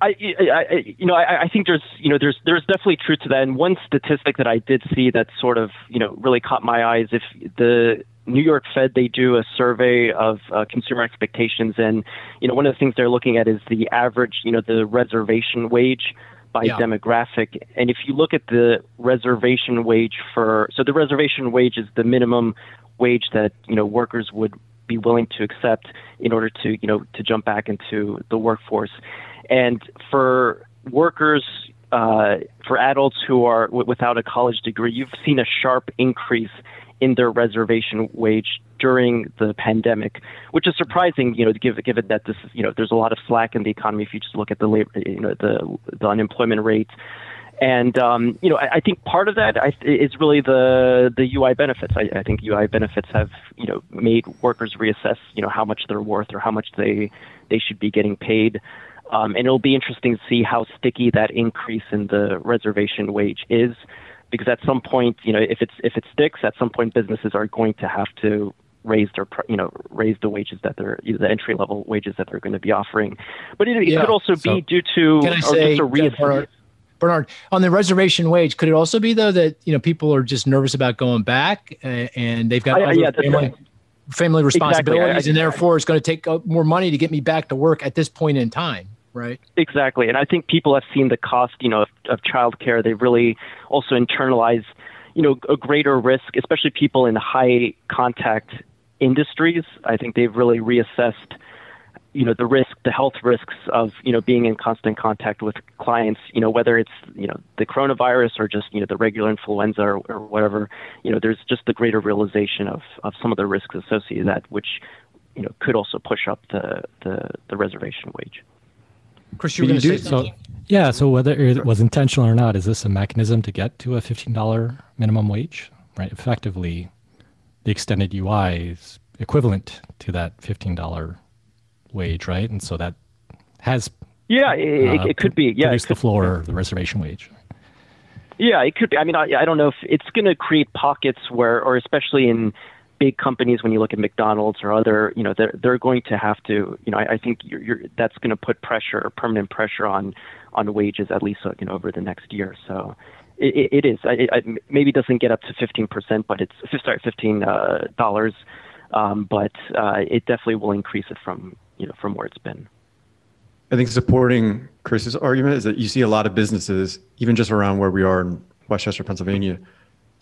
I, I, you know, I, I think there's, you know, there's, there's definitely truth to that. And one statistic that I did see that sort of, you know, really caught my eyes. If the New York Fed, they do a survey of uh, consumer expectations, and you know one of the things they're looking at is the average, you know, the reservation wage by yeah. demographic. And if you look at the reservation wage for, so the reservation wage is the minimum wage that you know workers would be willing to accept in order to you know to jump back into the workforce. And for workers, uh, for adults who are w- without a college degree, you've seen a sharp increase in their reservation wage during the pandemic, which is surprising, you know, given given that this is, you know, there's a lot of slack in the economy if you just look at the labor, you know, the the unemployment rate. And um, you know, I, I, think part of that is really the the UI benefits. I, I, think UI benefits have you know made workers reassess you know how much they're worth or how much they they should be getting paid. Um, and it'll be interesting to see how sticky that increase in the reservation wage is because at some point, you know, if it's if it sticks, at some point businesses are going to have to raise their you know raise the wages that they're the entry level wages that they're going to be offering. But it, it yeah. could also so, be due to can I say, Bernard, Bernard, on the reservation wage, could it also be though that you know people are just nervous about going back and they've got uh, yeah, family, right. family responsibilities, exactly. and therefore it's going to take more money to get me back to work at this point in time right? Exactly. And I think people have seen the cost, you know, of, of childcare. They've really also internalized, you know, a greater risk, especially people in high contact industries. I think they've really reassessed, you know, the risk, the health risks of, you know, being in constant contact with clients, you know, whether it's, you know, the coronavirus or just, you know, the regular influenza or, or whatever, you know, there's just the greater realization of, of some of the risks associated with that, which, you know, could also push up the, the, the reservation wage. Chris, you were going to say something. So, yeah. So whether it was intentional or not, is this a mechanism to get to a $15 minimum wage? Right. Effectively, the extended UI is equivalent to that $15 wage, right? And so that has yeah, it, uh, it could be yeah, it could, the floor, the reservation wage. Yeah, it could be. I mean, I, I don't know if it's going to create pockets where, or especially in big companies, when you look at McDonald's or other, you know, they're they're going to have to, you know, I, I think you're, you're, that's going to put pressure, permanent pressure on on wages at least, you know, over the next year. So it, it is. It, it maybe doesn't get up to 15%, but it's sorry, 15 uh, dollars, um, but uh, it definitely will increase it from you know from where it's been. I think supporting Chris's argument is that you see a lot of businesses, even just around where we are in West Chester, Pennsylvania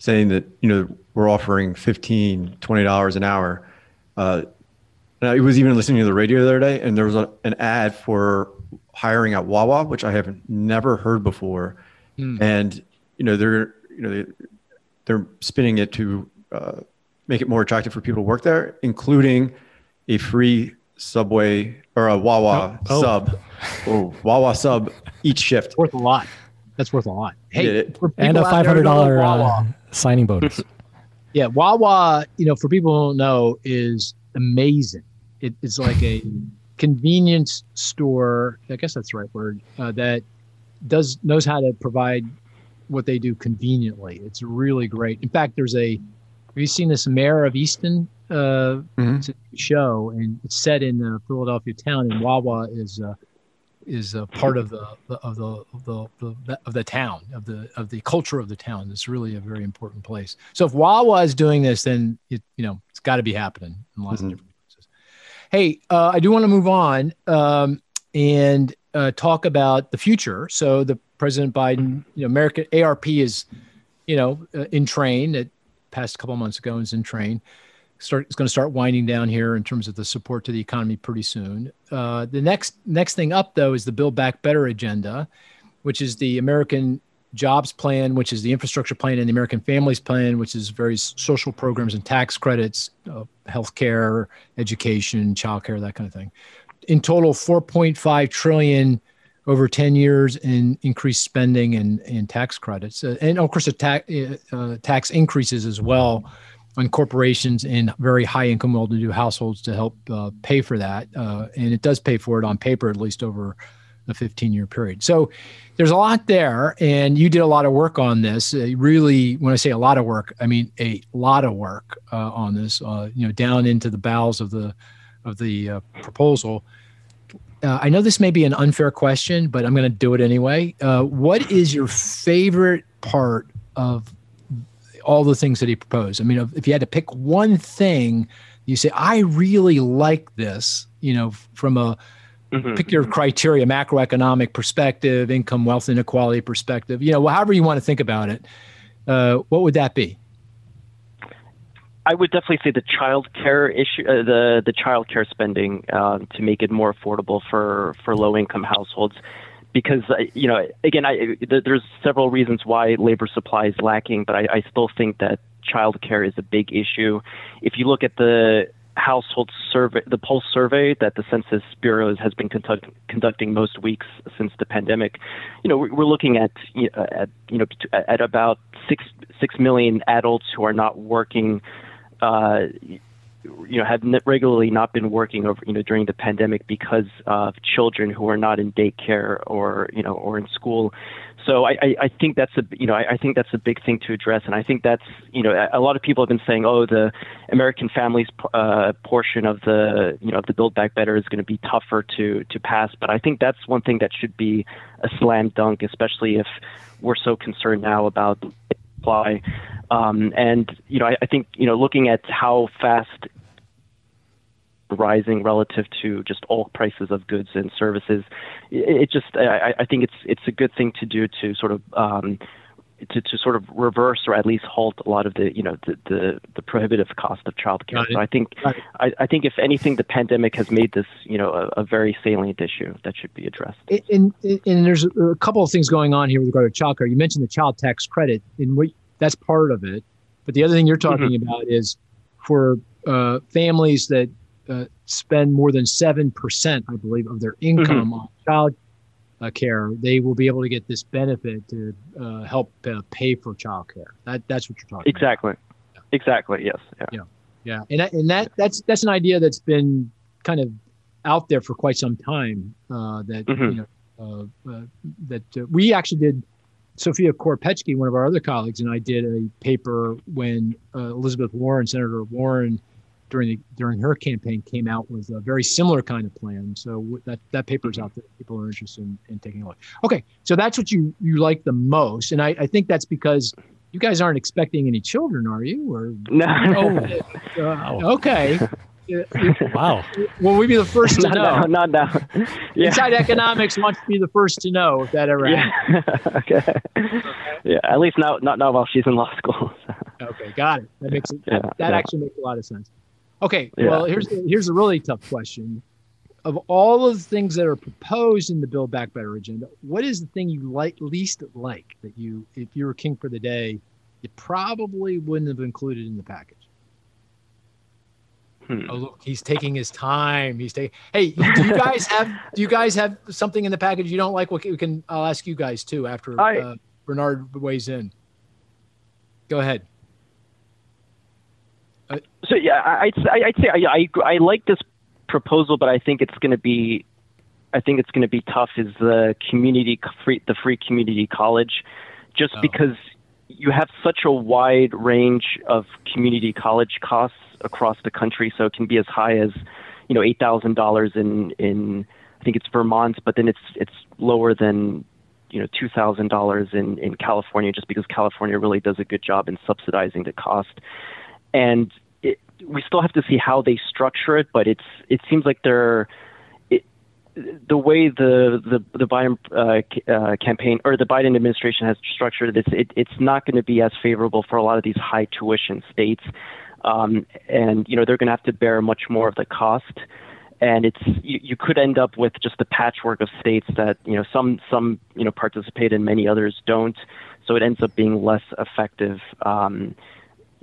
saying that you know we're offering 15 20 dollars an hour. Uh, and i was even listening to the radio the other day and there was a, an ad for hiring at wawa which i have never heard before. Mm. and you know they're you know they, they're spinning it to uh, make it more attractive for people to work there including a free subway or a wawa oh, oh. sub. Oh wawa sub each shift. Worth a lot that's worth a lot. Hey, and a five hundred dollar uh, signing bonus. yeah, Wawa. You know, for people who don't know, is amazing. It, it's like a convenience store. I guess that's the right word. Uh, that does knows how to provide what they do conveniently. It's really great. In fact, there's a. Have you seen this Mare of Easttown uh, mm-hmm. show? And it's set in uh, Philadelphia town, and Wawa is. Uh, is a part of the, of the of the, the of the town of the of the culture of the town. It's really a very important place. So if Wawa is doing this, then it, you know it's got to be happening in lots mm-hmm. of different places. Hey, uh, I do want to move on. Um, and uh, talk about the future. So the President Biden, you know, American ARP is, you know, uh, in train. It passed a couple months ago and is in train. Start, it's going to start winding down here in terms of the support to the economy pretty soon. Uh, the next next thing up though is the Build Back Better agenda, which is the American Jobs Plan, which is the infrastructure plan, and the American Families Plan, which is various social programs and tax credits, uh, healthcare, education, childcare, that kind of thing. In total, 4.5 trillion over 10 years in increased spending and, and tax credits, uh, and of course, the tax uh, tax increases as well on corporations and very high income, well to do households to help uh, pay for that. Uh, and it does pay for it on paper, at least over a 15 year period. So there's a lot there. And you did a lot of work on this. Uh, really, when I say a lot of work, I mean a lot of work uh, on this, uh, you know, down into the bowels of the, of the uh, proposal. I know this may be an unfair question, but I'm going to do it anyway. What is your favorite part of all the things that he proposed? I mean, if you had to pick one thing, you say, I really like this, you know, from a Mm-hmm. Pick your criteria, macroeconomic perspective, income, wealth inequality perspective, you know, however you want to think about it. Uh, what would that be? I would definitely say the child care issue, uh, the the child care spending uh, to make it more affordable for for low income households, because uh, you know again, I, there's several reasons why labor supply is lacking, but I, I still think that child care is a big issue. If you look at the household survey, the pulse survey that the Census Bureau has been conduct, conducting most weeks since the pandemic, you know, we're looking at, at you know, at about six six million adults who are not working. Uh, you know, have regularly not been working over, you know, during the pandemic because of children who are not in daycare or, you know, or in school. So I, I, I think that's a you know I, I think that's a big thing to address, and I think that's you know a lot of people have been saying, oh, the American Families uh, portion of the you know of the Build Back Better is going to be tougher to to pass, but I think that's one thing that should be a slam dunk, especially if we're so concerned now about supply. Um, and you know I, I think you know looking at how fast rising relative to just all prices of goods and services. It, it just, I, I, think it's it's a good thing to do to sort of um, to, to sort of reverse or at least halt a lot of the you know the the, the prohibitive cost of childcare. So I think I, I, think if anything, the pandemic has made this you know a, a very salient issue that should be addressed. And, and, and there's a couple of things going on here with regard to childcare. You mentioned the child tax credit, and that's part of it. But the other thing you're talking mm-hmm. about is for uh, families that uh, spend more than 7%, I believe, of their income mm-hmm. on child uh, care, they will be able to get this benefit to uh, help uh, pay for child care. That, that's what you're talking exactly. about. Exactly. Exactly. Yes. Yeah. Yeah. Yeah. And, that, and that, that's, that's an idea that's been kind of out there for quite some time uh, that, mm-hmm. you know, uh, that we actually did Sophia Koropeckyj, one of our other colleagues, and I did a paper when Elizabeth Warren, Senator Warren, during the, during her campaign came out with a very similar kind of plan. So that that paper is out there. People are interested in, in taking a look. Okay, so that's what you you like the most, and I, I think that's because you guys aren't expecting any children, are you? Or no? Oh, uh, okay. wow. Well, we be the first to not know. Now, not now. Yeah. Inside Economics wants to be the first to know if that ever yeah. okay. Yeah, at least now, not now while she's in law school. okay, got it. That makes it, yeah, that, that yeah. actually makes a lot of sense. Okay, yeah. well here's here's a really tough question. Of all of the things that are proposed in the Build Back Better agenda, what is the thing you like least like that you, if you were king for the day, you probably wouldn't have included in the package? Hmm. Oh look, he's taking his time. He's taking. Hey, do you guys have do you guys have something in the package you don't like? What We can. I'll ask you guys too after I, uh, Bernard weighs in. Go ahead. So yeah, I'd, I'd say I, I, I like this proposal, but I think it's going to be, I think it's going to be tough. Is the community free, the free community college, just oh. because you have such a wide range of community college costs across the country, so it can be as high as, you know, eight thousand dollars in in I think it's Vermont, but then it's it's lower than you know two thousand dollars in in California, just because California really does a good job in subsidizing the cost. And we still have to see how they structure it, but it's it seems like they're it, the way the the, the Biden uh, uh, campaign or the Biden administration has structured this, it, it's not going to be as favorable for a lot of these high tuition states, um, and you know they're going to have to bear much more of the cost. And it's you, you could end up with just a patchwork of states that you know some some you know participate and many others don't. So it ends up being less effective, um,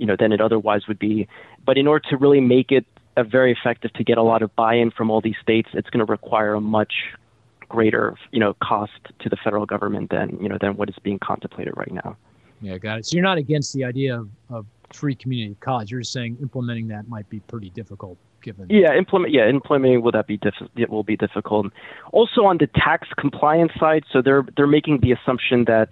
you know, than it otherwise would be. But in order to really make it a very effective to get a lot of buy-in from all these states, it's going to require a much greater, you know, cost to the federal government than you know than what is being contemplated right now. Yeah, got it. So you're not against the idea of, of free community college. You're just saying implementing that might be pretty difficult given. Yeah, implement. Yeah, implementing will that be diff- It will be difficult. Also on the tax compliance side, so they're they're making the assumption that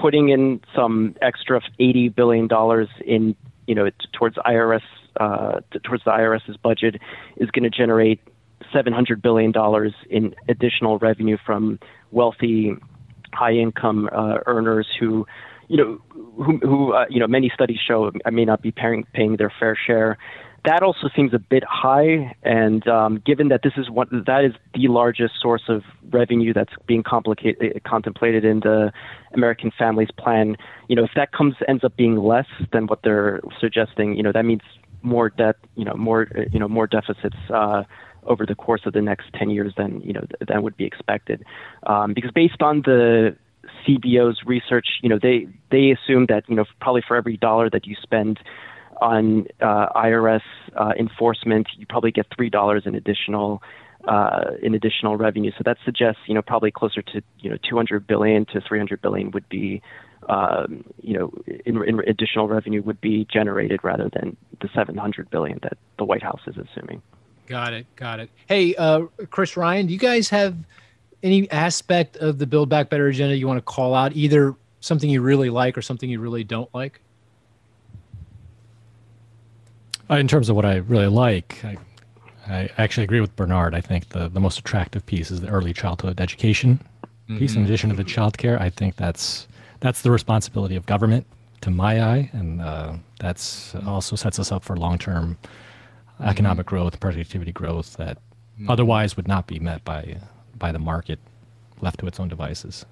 putting in some extra eighty billion dollars in you know towards IRS uh, towards the IRS's budget is going to generate $700 billion in additional revenue from wealthy, high income uh, earners who, you know, who, who uh, you know, many studies show may not be paying, paying their fair share. That also seems a bit high, and um, given that this is what that is the largest source of revenue that's being complicated contemplated in the American Families Plan, you know, if that comes ends up being less than what they're suggesting, you know, that means more debt, you know, more you know more deficits uh, over the course of the next 10 years than you know than would be expected, um, because based on the CBO's research, you know, they they assume that you know probably for every dollar that you spend on uh, IRS uh, enforcement, you probably get three dollars in additional uh, in additional revenue. So that suggests, you know, probably closer to you know 200 billion to 300 billion would be um, you know, in, in additional revenue would be generated rather than the 700 billion that the White House is assuming. Got it. Got it. Hey, uh, Chris Ryan, do you guys have any aspect of the Build Back Better agenda you want to call out, either something you really like or something you really don't like? Uh, in terms of what I really like, I, I, actually agree with Bernard. I think the, the most attractive piece is the early childhood education mm-hmm. piece, in mm-hmm. addition to the child care. I think that's that's the responsibility of government, to my eye, and uh, that's also sets us up for long term economic mm-hmm. growth, productivity growth that mm-hmm. otherwise would not be met by by the market left to its own devices.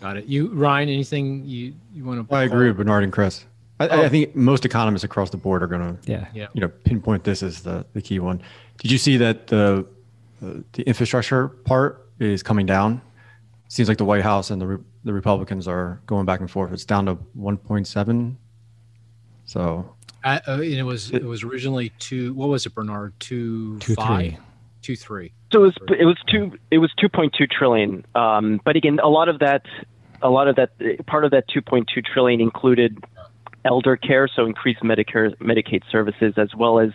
Got it. You, Ryan, anything you, you want to? I agree with Bernard and Chris. I, oh. I, think most economists across the board are going to, yeah. yeah, you know, pinpoint this as the, the key one. Did you see that the uh, the infrastructure part is coming down? Seems like the White House and the the Republicans are going back and forth. It's down to 1.7. So uh, uh, it was it, it, was originally two. What was it, Bernard? Two, two five, three. two three. So it was it was two it was 2.2 trillion. Um, but again, a lot of that a lot of that part of that 2.2 trillion included elder care, so increased Medicare Medicaid services, as well as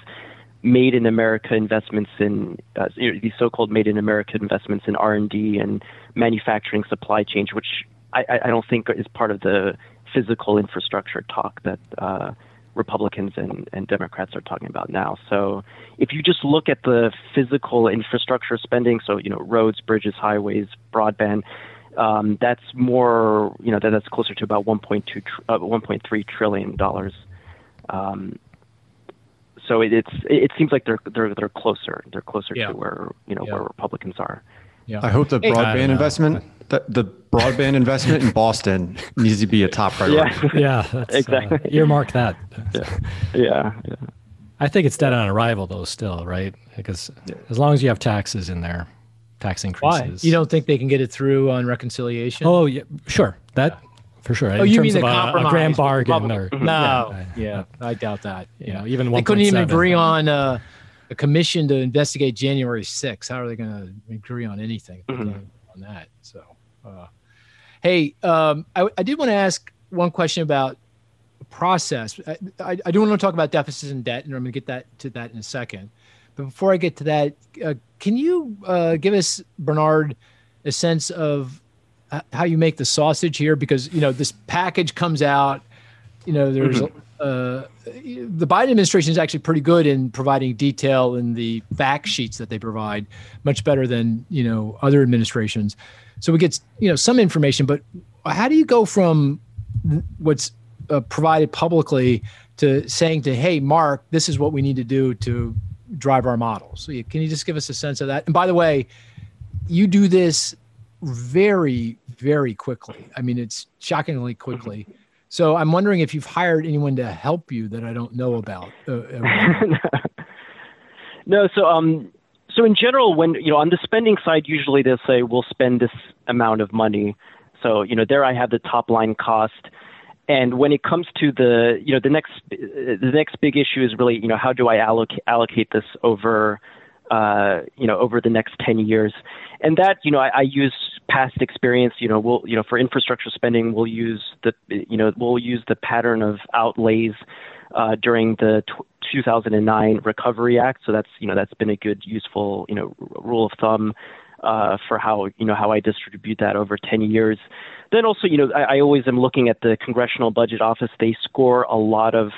made in America investments in uh, these so-called made in America investments in R&D and manufacturing supply chain, which I, I don't think is part of the physical infrastructure talk that uh, Republicans and, and Democrats are talking about now. So if you just look at the physical infrastructure spending, so you know roads, bridges, highways, broadband, um, that's more you know that, that's closer to about 1.2 tr- uh, 1.3 trillion dollars. Um, so it, it's it seems like they're they're they're closer. They're closer yeah. to where you know yeah. where Republicans are. Yeah. I hope the broadband investment the, the broadband investment in Boston needs to be a top priority. Yeah, yeah uh, exactly. Uh, earmark that. Yeah. yeah, yeah. I think it's dead on arrival though, still, right? Because yeah. as long as you have taxes in there, tax increases. Why? You don't think they can get it through on reconciliation? Oh, yeah, sure. That for sure. Oh, in you mean the compromise? A, a grand bargain? Or, no, yeah, yeah, I doubt that. You know, even they couldn't even agree on. Uh, a commission to investigate January 6th. How are they going to agree on anything mm-hmm. on that? So, uh, hey, um, I, I, did want to ask one question about process. I, I, I, do want to talk about deficits and debt, and I'm going to get that to that in a second. But before I get to that, uh, can you uh, give us, Bernard, a sense of how you make the sausage here? Because you know this package comes out. You know, there's mm-hmm. uh, the Biden administration is actually pretty good in providing detail in the fact sheets that they provide, much better than you know other administrations. So we get you know some information, but how do you go from what's uh, provided publicly to saying to hey Mark, this is what we need to do to drive our models? So you, can you just give us a sense of that? And by the way, you do this very, very quickly. I mean, it's shockingly quickly. So I'm wondering if you've hired anyone to help you that I don't know about. Uh, no, so um, so in general, when you know on the spending side, usually they'll say we'll spend this amount of money. So you know there I have the top line cost, and when it comes to the you know the next the next big issue is really you know how do I allocate allocate this over uh, you know over the next 10 years and that you know I, I use past experience you know we'll you know for infrastructure spending we'll use the you know we'll use the pattern of outlays uh, during the t- 2009 Recovery Act. So that's you know that's been a good useful you know rule of thumb uh, for how you know how I distribute that over 10 years. Then also you know I, I always am looking at the Congressional Budget Office. They score a lot of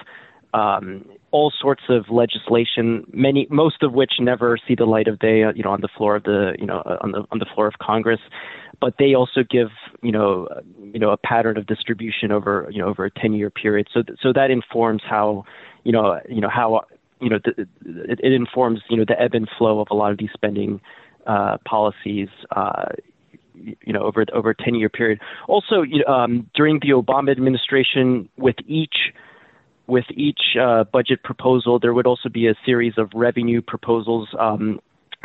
um, all sorts of legislation, many most of which never see the light of day, uh, you know, on the floor of the you know uh, on the on the floor of Congress. But they also give you know uh, you know a pattern of distribution over you know over a 10 year period. So th- so that informs how you know you know how you know th- it, it informs you know the ebb and flow of a lot of these spending uh, policies. Uh, you know, over over a 10 year period. Also, um, during the Obama administration, with each with each uh, budget proposal, there would also be a series of revenue proposals um,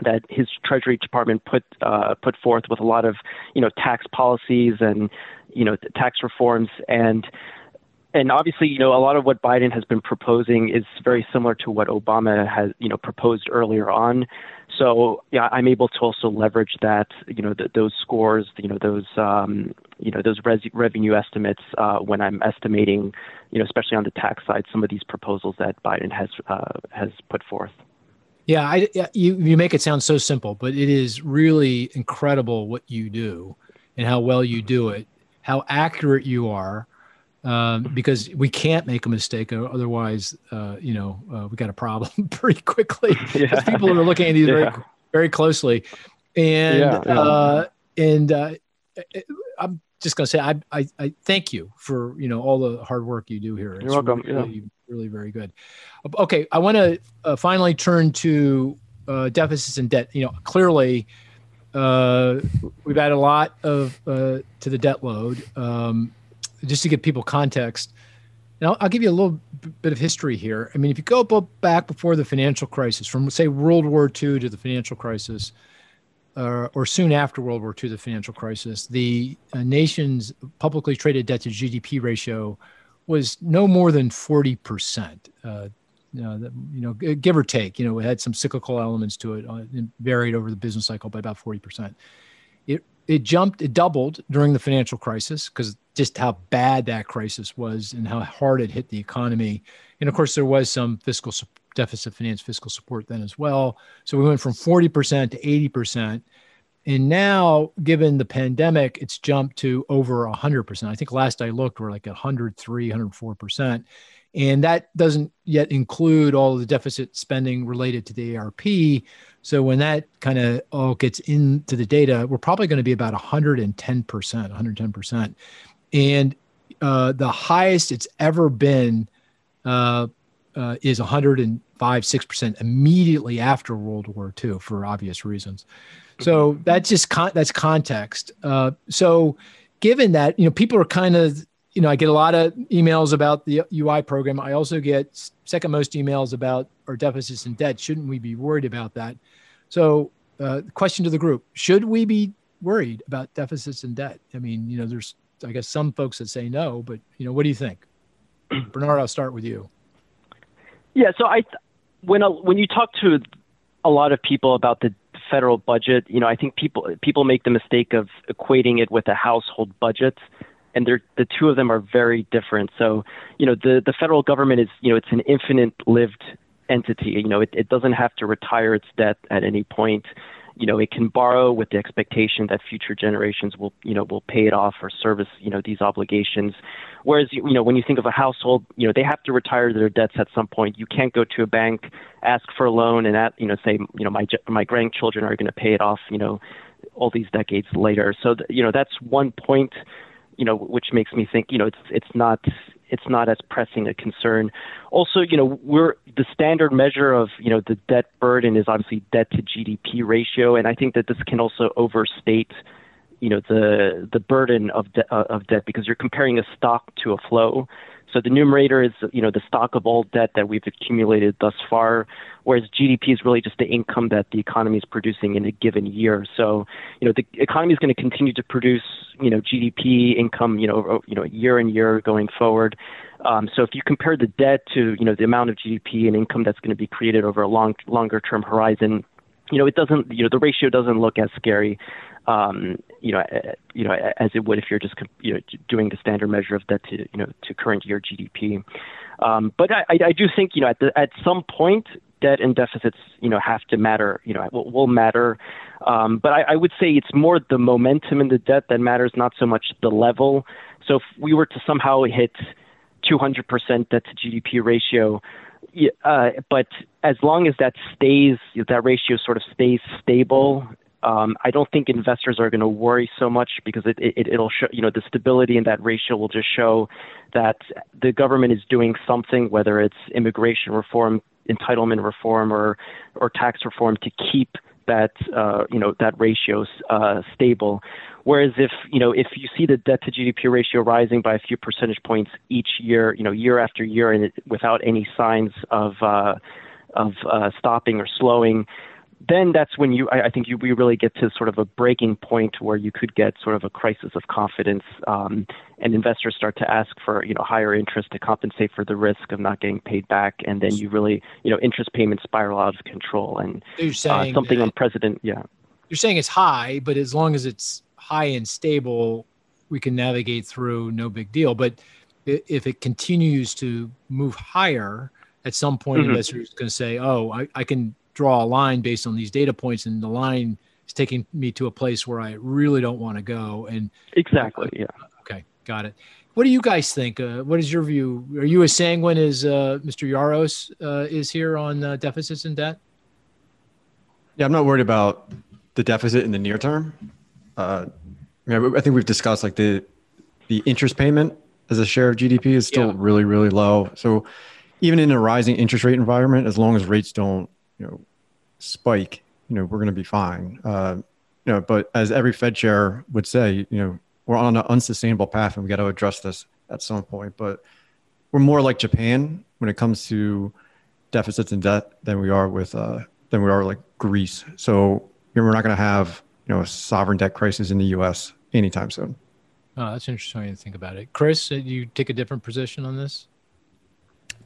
that his Treasury Department put uh, put forth with a lot of you know tax policies and you know tax reforms and and obviously you know a lot of what Biden has been proposing is very similar to what Obama has you know proposed earlier on. So yeah, I'm able to also leverage that you know th- those scores you know those um, you know those res- revenue estimates uh, when I'm estimating you know, especially on the tax side, some of these proposals that Biden has uh, has put forth. Yeah, I, you you make it sound so simple, but it is really incredible what you do and how well you do it, how accurate you are, um, because we can't make a mistake. Otherwise, uh, you know, uh, we got a problem pretty quickly. Yeah. People are looking at these yeah. very very closely, and yeah. Uh, and uh, I'm just gonna say I, I, I thank you for you know all the hard work you do here. It's You're welcome. Really, really very good. Okay, I want to uh, finally turn to uh, deficits and debt. You know, clearly uh, we've added a lot of uh, to the debt load. Um, just to give people context, and I'll, I'll, give you a little bit of history here. I mean, if you go back before the financial crisis, from say World War II to the financial crisis uh, or soon after World War II, the financial crisis, the uh, nation's publicly traded debt to GDP ratio was no more than 40%. Uh, you, know, you know, give or take, you know, it had some cyclical elements to it, uh, varied over the business cycle by about 40%. It, it jumped, it doubled during the financial crisis because just how bad that crisis was and how hard it hit the economy. And of course, there was some fiscal deficit finance fiscal support then as well. So we went from 40% to 80%. And now, given the pandemic, it's jumped to over 100%. I think last I looked, we're like 103, 104%. And that doesn't yet include all the deficit spending related to the ARP. So when that kind of all gets into the data, we're probably going to be about 110%, 110%. And uh, the highest it's ever been uh, uh, is 105, 6% immediately after World War II for obvious reasons. So mm-hmm. that's just con- that's context. Uh, so given that, you know, people are kind of, you know, I get a lot of emails about the UI program. I also get second most emails about our deficits and debt. Shouldn't we be worried about that? So, uh, question to the group: Should we be worried about deficits and debt? I mean, you know, there's, I guess, some folks that say no, but you know, what do you think, Bernard? I'll start with you. Yeah, so I when a, when you talk to a lot of people about the federal budget, you know, I think people people make the mistake of equating it with a household budget, and they're the two of them are very different. So, you know, the the federal government is you know it's an infinite lived entity. You know, it, it doesn't have to retire its debt at any point you know, it can borrow with the expectation that future generations will, you know, will pay it off or service, you know, these obligations. Whereas, you know, when you think of a household, you know, they have to retire their debts at some point. You can't go to a bank, ask for a loan, and at, you know, say, you know, my my grandchildren are going to pay it off, you know, all these decades later. So, you know, that's one point, you know, which makes me think, you know, it's it's not it's not as pressing a concern. Also, you know, we're the standard measure of you know the debt burden is obviously debt to GDP ratio, and I think that this can also overstate you know the the burden of de- uh, of debt because you're comparing a stock to a flow. So the numerator is, you know, the stock of all debt that we've accumulated thus far, whereas GDP is really just the income that the economy is producing in a given year. So, you know, the economy is going to continue to produce, you know, GDP income, you know, you know, year and year going forward. Um, so if you compare the debt to, you know, the amount of GDP and income that's going to be created over a long, longer term horizon, you know, it doesn't, you know, the ratio doesn't look as scary um, you know, you know, as it would if you're just you know doing the standard measure of debt to you know to current year GDP. Um, but I, I do think you know at the, at some point debt and deficits you know have to matter you know will, will matter. Um, but I, I would say it's more the momentum in the debt that matters, not so much the level. So if we were to somehow hit 200% debt to GDP ratio, uh, but as long as that stays, that ratio sort of stays stable um, I don't think investors are going to worry so much because it, it, it'll show, you know, the stability in that ratio will just show that the government is doing something, whether it's immigration reform, entitlement reform, or or tax reform, to keep that uh, you know that ratio uh, stable. Whereas if you know if you see the debt to GDP ratio rising by a few percentage points each year, you know year after year, and it, without any signs of uh, of uh, stopping or slowing, then that's when you, I, I think you, we really get to sort of a breaking point where you could get sort of a crisis of confidence, um, and investors start to ask for, you know, higher interest to compensate for the risk of not getting paid back, and then you really, you know, interest payments spiral out of control, and you're saying uh, something on president, yeah. You're saying it's high, but as long as it's high and stable, we can navigate through, no big deal. But if it continues to move higher, at some point, mm-hmm. investors going to say, "Oh, I, I can draw a line based on these data points, and the line is taking me to a place where I really don't want to go. And exactly, yeah. Okay, got it. What do you guys think? Uh, what is your view? Are you as sanguine as uh, Mr. Yaros uh, is here on uh, deficits and debt? Yeah, I'm not worried about the deficit in the near term. Uh, I, mean, I think we've discussed like the the interest payment as a share of GDP is still yeah. really really low. So even in a rising interest rate environment, as long as rates don't you know spike, you know, we're going to be fine. Uh, you know, but as every Fed chair would say, you know, we're on an unsustainable path and we got to address this at some point. But we're more like Japan when it comes to deficits and debt than we are with uh, than we are like Greece. So you know, we're not going to have you know a sovereign debt crisis in the U.S. anytime soon. Oh, that's interesting to think about it. Chris, you take a different position on this?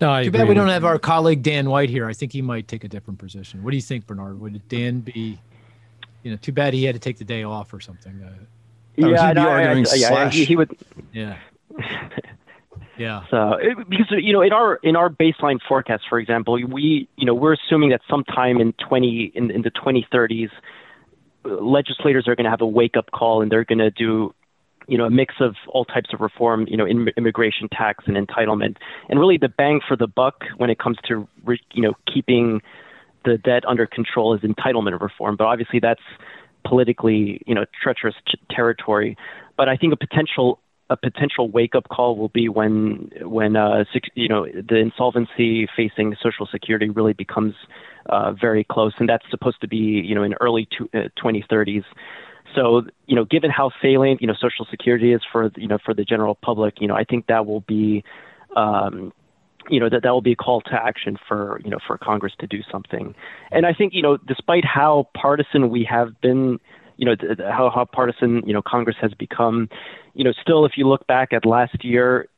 No, I too bad we don't have our colleague Dan White here. I think he might take a different position. What do you think, Bernard? Would Dan be? You know, too bad he had to take the day off or something. Uh, yeah, no, I, I, yeah, he, he would. Yeah. Yeah. So because you know in our in our baseline forecast, for example, we you know we're assuming that sometime in twenty in, in the 2030s, legislators are going to have a wake up call and they're going to do you know, a mix of all types of reform, you know, in, immigration tax and entitlement, and really the bang for the buck when it comes to, you know, keeping the debt under control is entitlement reform. But obviously, that's politically, you know, treacherous territory. But I think a potential a potential wake up call will be when when uh, you know the insolvency facing Social Security really becomes uh, very close, and that's supposed to be you know in early to, uh, 2030s. So, you know, given how salient, you know, Social Security is for, you know, for the general public, you know, I think that will be, um, you know, that that will be a call to action for, you know, for Congress to do something. And I think, you know, despite how partisan we have been, you know, how, how partisan, you know, Congress has become, you know, still, if you look back at last year,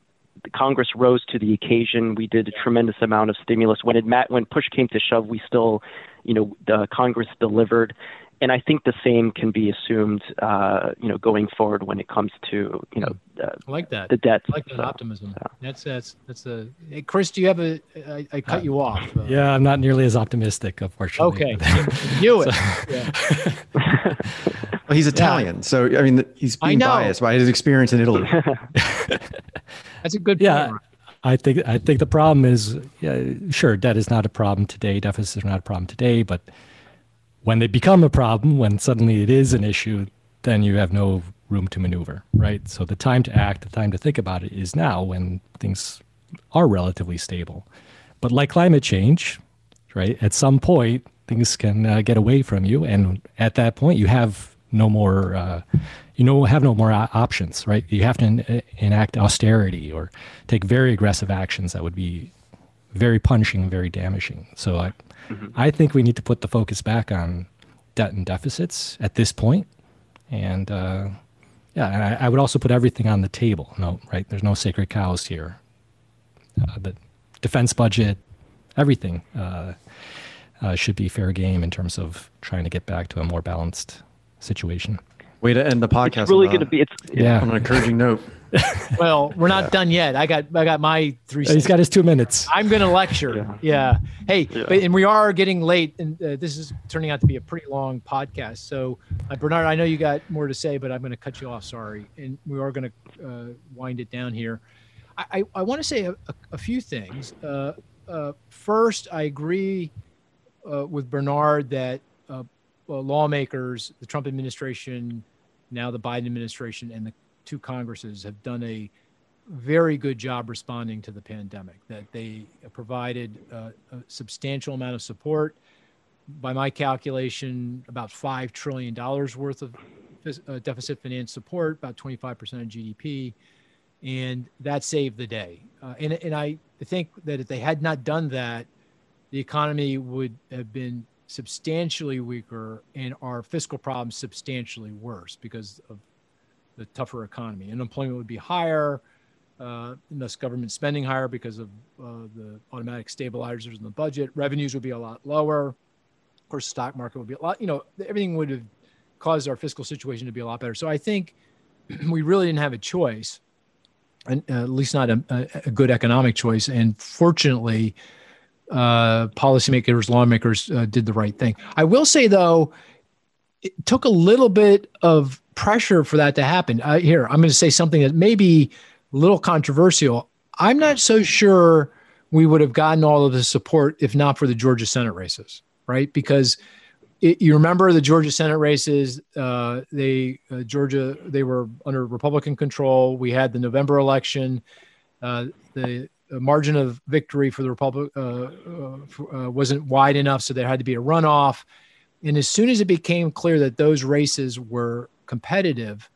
Congress rose to the occasion. We did a tremendous amount of stimulus. When it met, when push came to shove, we still, you know, the Congress delivered and I think the same can be assumed, uh, you know, going forward when it comes to, you know, uh, I like that. The debt. I like that so, optimism. So. That's that's that's a. Hey, Chris, do you have a? I, I cut uh, you off. Uh, yeah, I'm not nearly as optimistic, unfortunately. Okay, you it. well, he's Italian, yeah. so I mean, he's being biased by his experience in Italy. that's a good. Yeah. I think I think the problem is, yeah, sure, debt is not a problem today. Deficits are not a problem today, but when they become a problem, when suddenly it is an issue, then you have no room to maneuver, right? So the time to act, the time to think about it is now when things are relatively stable. But like climate change, right? At some point, things can uh, get away from you, and at that point, you have no more. Uh, you know, have no more options, right? You have to en- enact austerity or take very aggressive actions that would be very punishing, very damaging. So I, mm-hmm. I think we need to put the focus back on debt and deficits at this point, and uh, yeah, and I, I, would also put everything on the table. No, right? There's no sacred cows here. Uh, the defense budget, everything uh, uh, should be fair game in terms of trying to get back to a more balanced situation. Way to end the podcast. It's really going to be. It's yeah. On an encouraging note. well, we're not yeah. done yet. I got I got my three. He's got his two minutes. I'm going to lecture. Yeah. yeah. Hey, yeah. But, and we are getting late, and uh, this is turning out to be a pretty long podcast. So, uh, Bernard, I know you got more to say, but I'm going to cut you off. Sorry, and we are going to uh, wind it down here. I I, I want to say a, a, a, few things. Uh, uh, first, I agree uh, with Bernard that lawmakers, the Trump administration, now the Biden administration, and the two Congresses have done a very good job responding to the pandemic. That they provided uh, a substantial amount of support. By my calculation, about five trillion dollars worth of uh, deficit finance support, about 25% of GDP, and that saved the day. Uh, and and I think that if they had not done that, the economy would have been substantially weaker and our fiscal problems substantially worse because of the tougher economy. Unemployment would be higher, uh, and thus government spending higher because of uh, the automatic stabilizers in the budget. Revenues would be a lot lower. Of course, stock market would be a lot. You know, everything would have caused our fiscal situation to be a lot better. So I think we really didn't have a choice, and uh, at least not a, a, good economic choice. And fortunately, uh, policymakers, lawmakers uh, did the right thing. I will say though, it took a little bit of pressure for that to happen. Uh, here, I'm going to say something that may be a little controversial. I'm not so sure we would have gotten all of the support if not for the Georgia Senate races, right? Because it, you remember the Georgia Senate races, uh, they uh, Georgia they were under Republican control. We had the November election. Uh, the margin of victory for the Republic uh, uh, uh, wasn't wide enough, so there had to be a runoff. And as soon as it became clear that those races were competitive,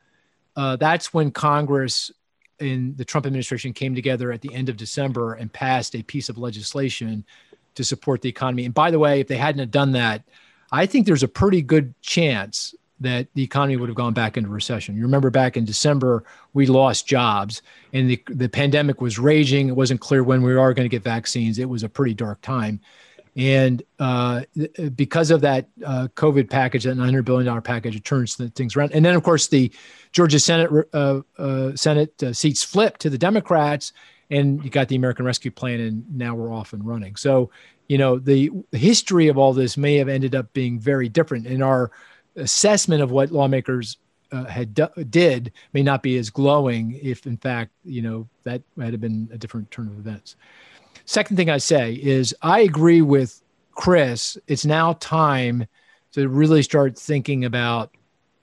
that's when Congress and the Trump administration came together at the end of December and passed a piece of legislation to support the economy. And by the way, if they hadn't have done that, I think there's a pretty good chance that the economy would have gone back into recession. You remember back in December, we lost jobs and the, the pandemic was raging. It wasn't clear when we are going to get vaccines. It was a pretty dark time. And uh, because of that uh, COVID package, that $900 billion package, it turns things around. And then, of course, the Georgia Senate uh, uh Senate uh, seats flipped to the Democrats, and you got the American Rescue Plan, and now we're off and running. So, you know, the history of all this may have ended up being very different. In our assessment of what lawmakers uh, had did may not be as glowing if, in fact, you know, that had been a different turn of events. Second thing I say is I agree with Chris. It's now time to really start thinking about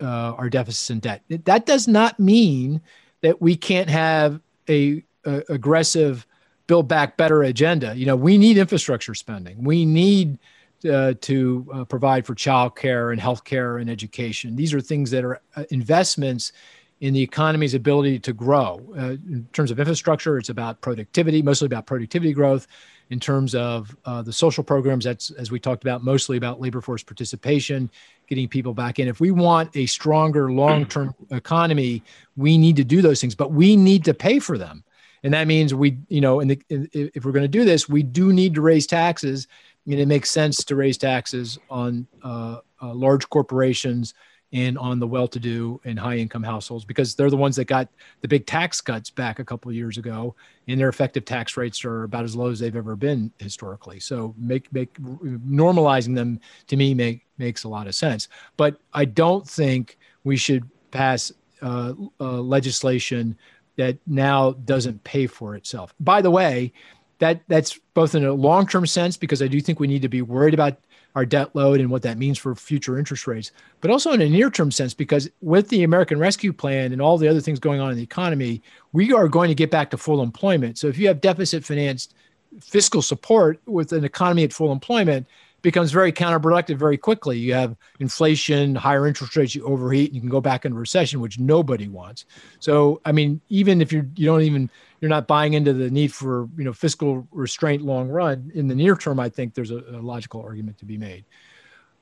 uh, our deficits and debt. That does not mean that we can't have a, a aggressive build back better agenda. You know, we need infrastructure spending. We need uh, to uh, provide for childcare and healthcare and education. These are things that are uh, investments in the economy's ability to grow. Uh, in terms of infrastructure, it's about productivity, mostly about productivity growth. In terms of uh, the social programs, that's as we talked about, mostly about labor force participation, getting people back in. If we want a stronger long-term economy, we need to do those things, but we need to pay for them. And that means we, you know, in the, if we're going to do this, we do need to raise taxes I mean, it makes sense to raise taxes on uh, uh, large corporations and on the well-to-do and high-income households because they're the ones that got the big tax cuts back a couple years ago, and their effective tax rates are about as low as they've ever been historically. So, make make normalizing them to me make makes a lot of sense. But I don't think we should pass uh, uh legislation that now doesn't pay for itself. By the way, that that's both in a long-term sense because I do think we need to be worried about our debt load and what that means for future interest rates, but also in a near term sense, because with the American Rescue Plan and all the other things going on in the economy, we are going to get back to full employment. So if you have deficit financed fiscal support with an economy at full employment, becomes very counterproductive very quickly. You have inflation, higher interest rates, you overheat, and you can go back into recession, which nobody wants. So, I mean, even if you're you don't even you're not buying into the need for you know fiscal restraint long run in the near term, I think there's a, a logical argument to be made.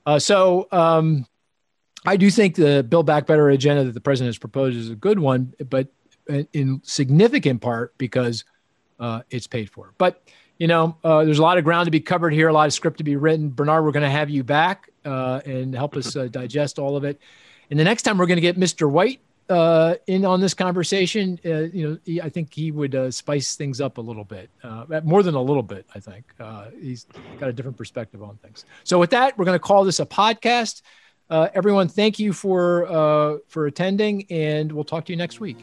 Uh, so. Um, I do think the Build Back Better agenda that the president has proposed is a good one, but in significant part because uh, it's paid for. But you know, uh, there's a lot of ground to be covered here, a lot of script to be written. Bernard, we're going to have you back uh, and help us uh, digest all of it. And the next time we're going to get Mr. White uh, in on this conversation, uh, you know, he, I think he would uh, spice things up a little bit, more than a little bit. I think he's got a different perspective on things. So with that, we're going to call this a podcast. Everyone, thank you for for attending, and we'll talk to you next week.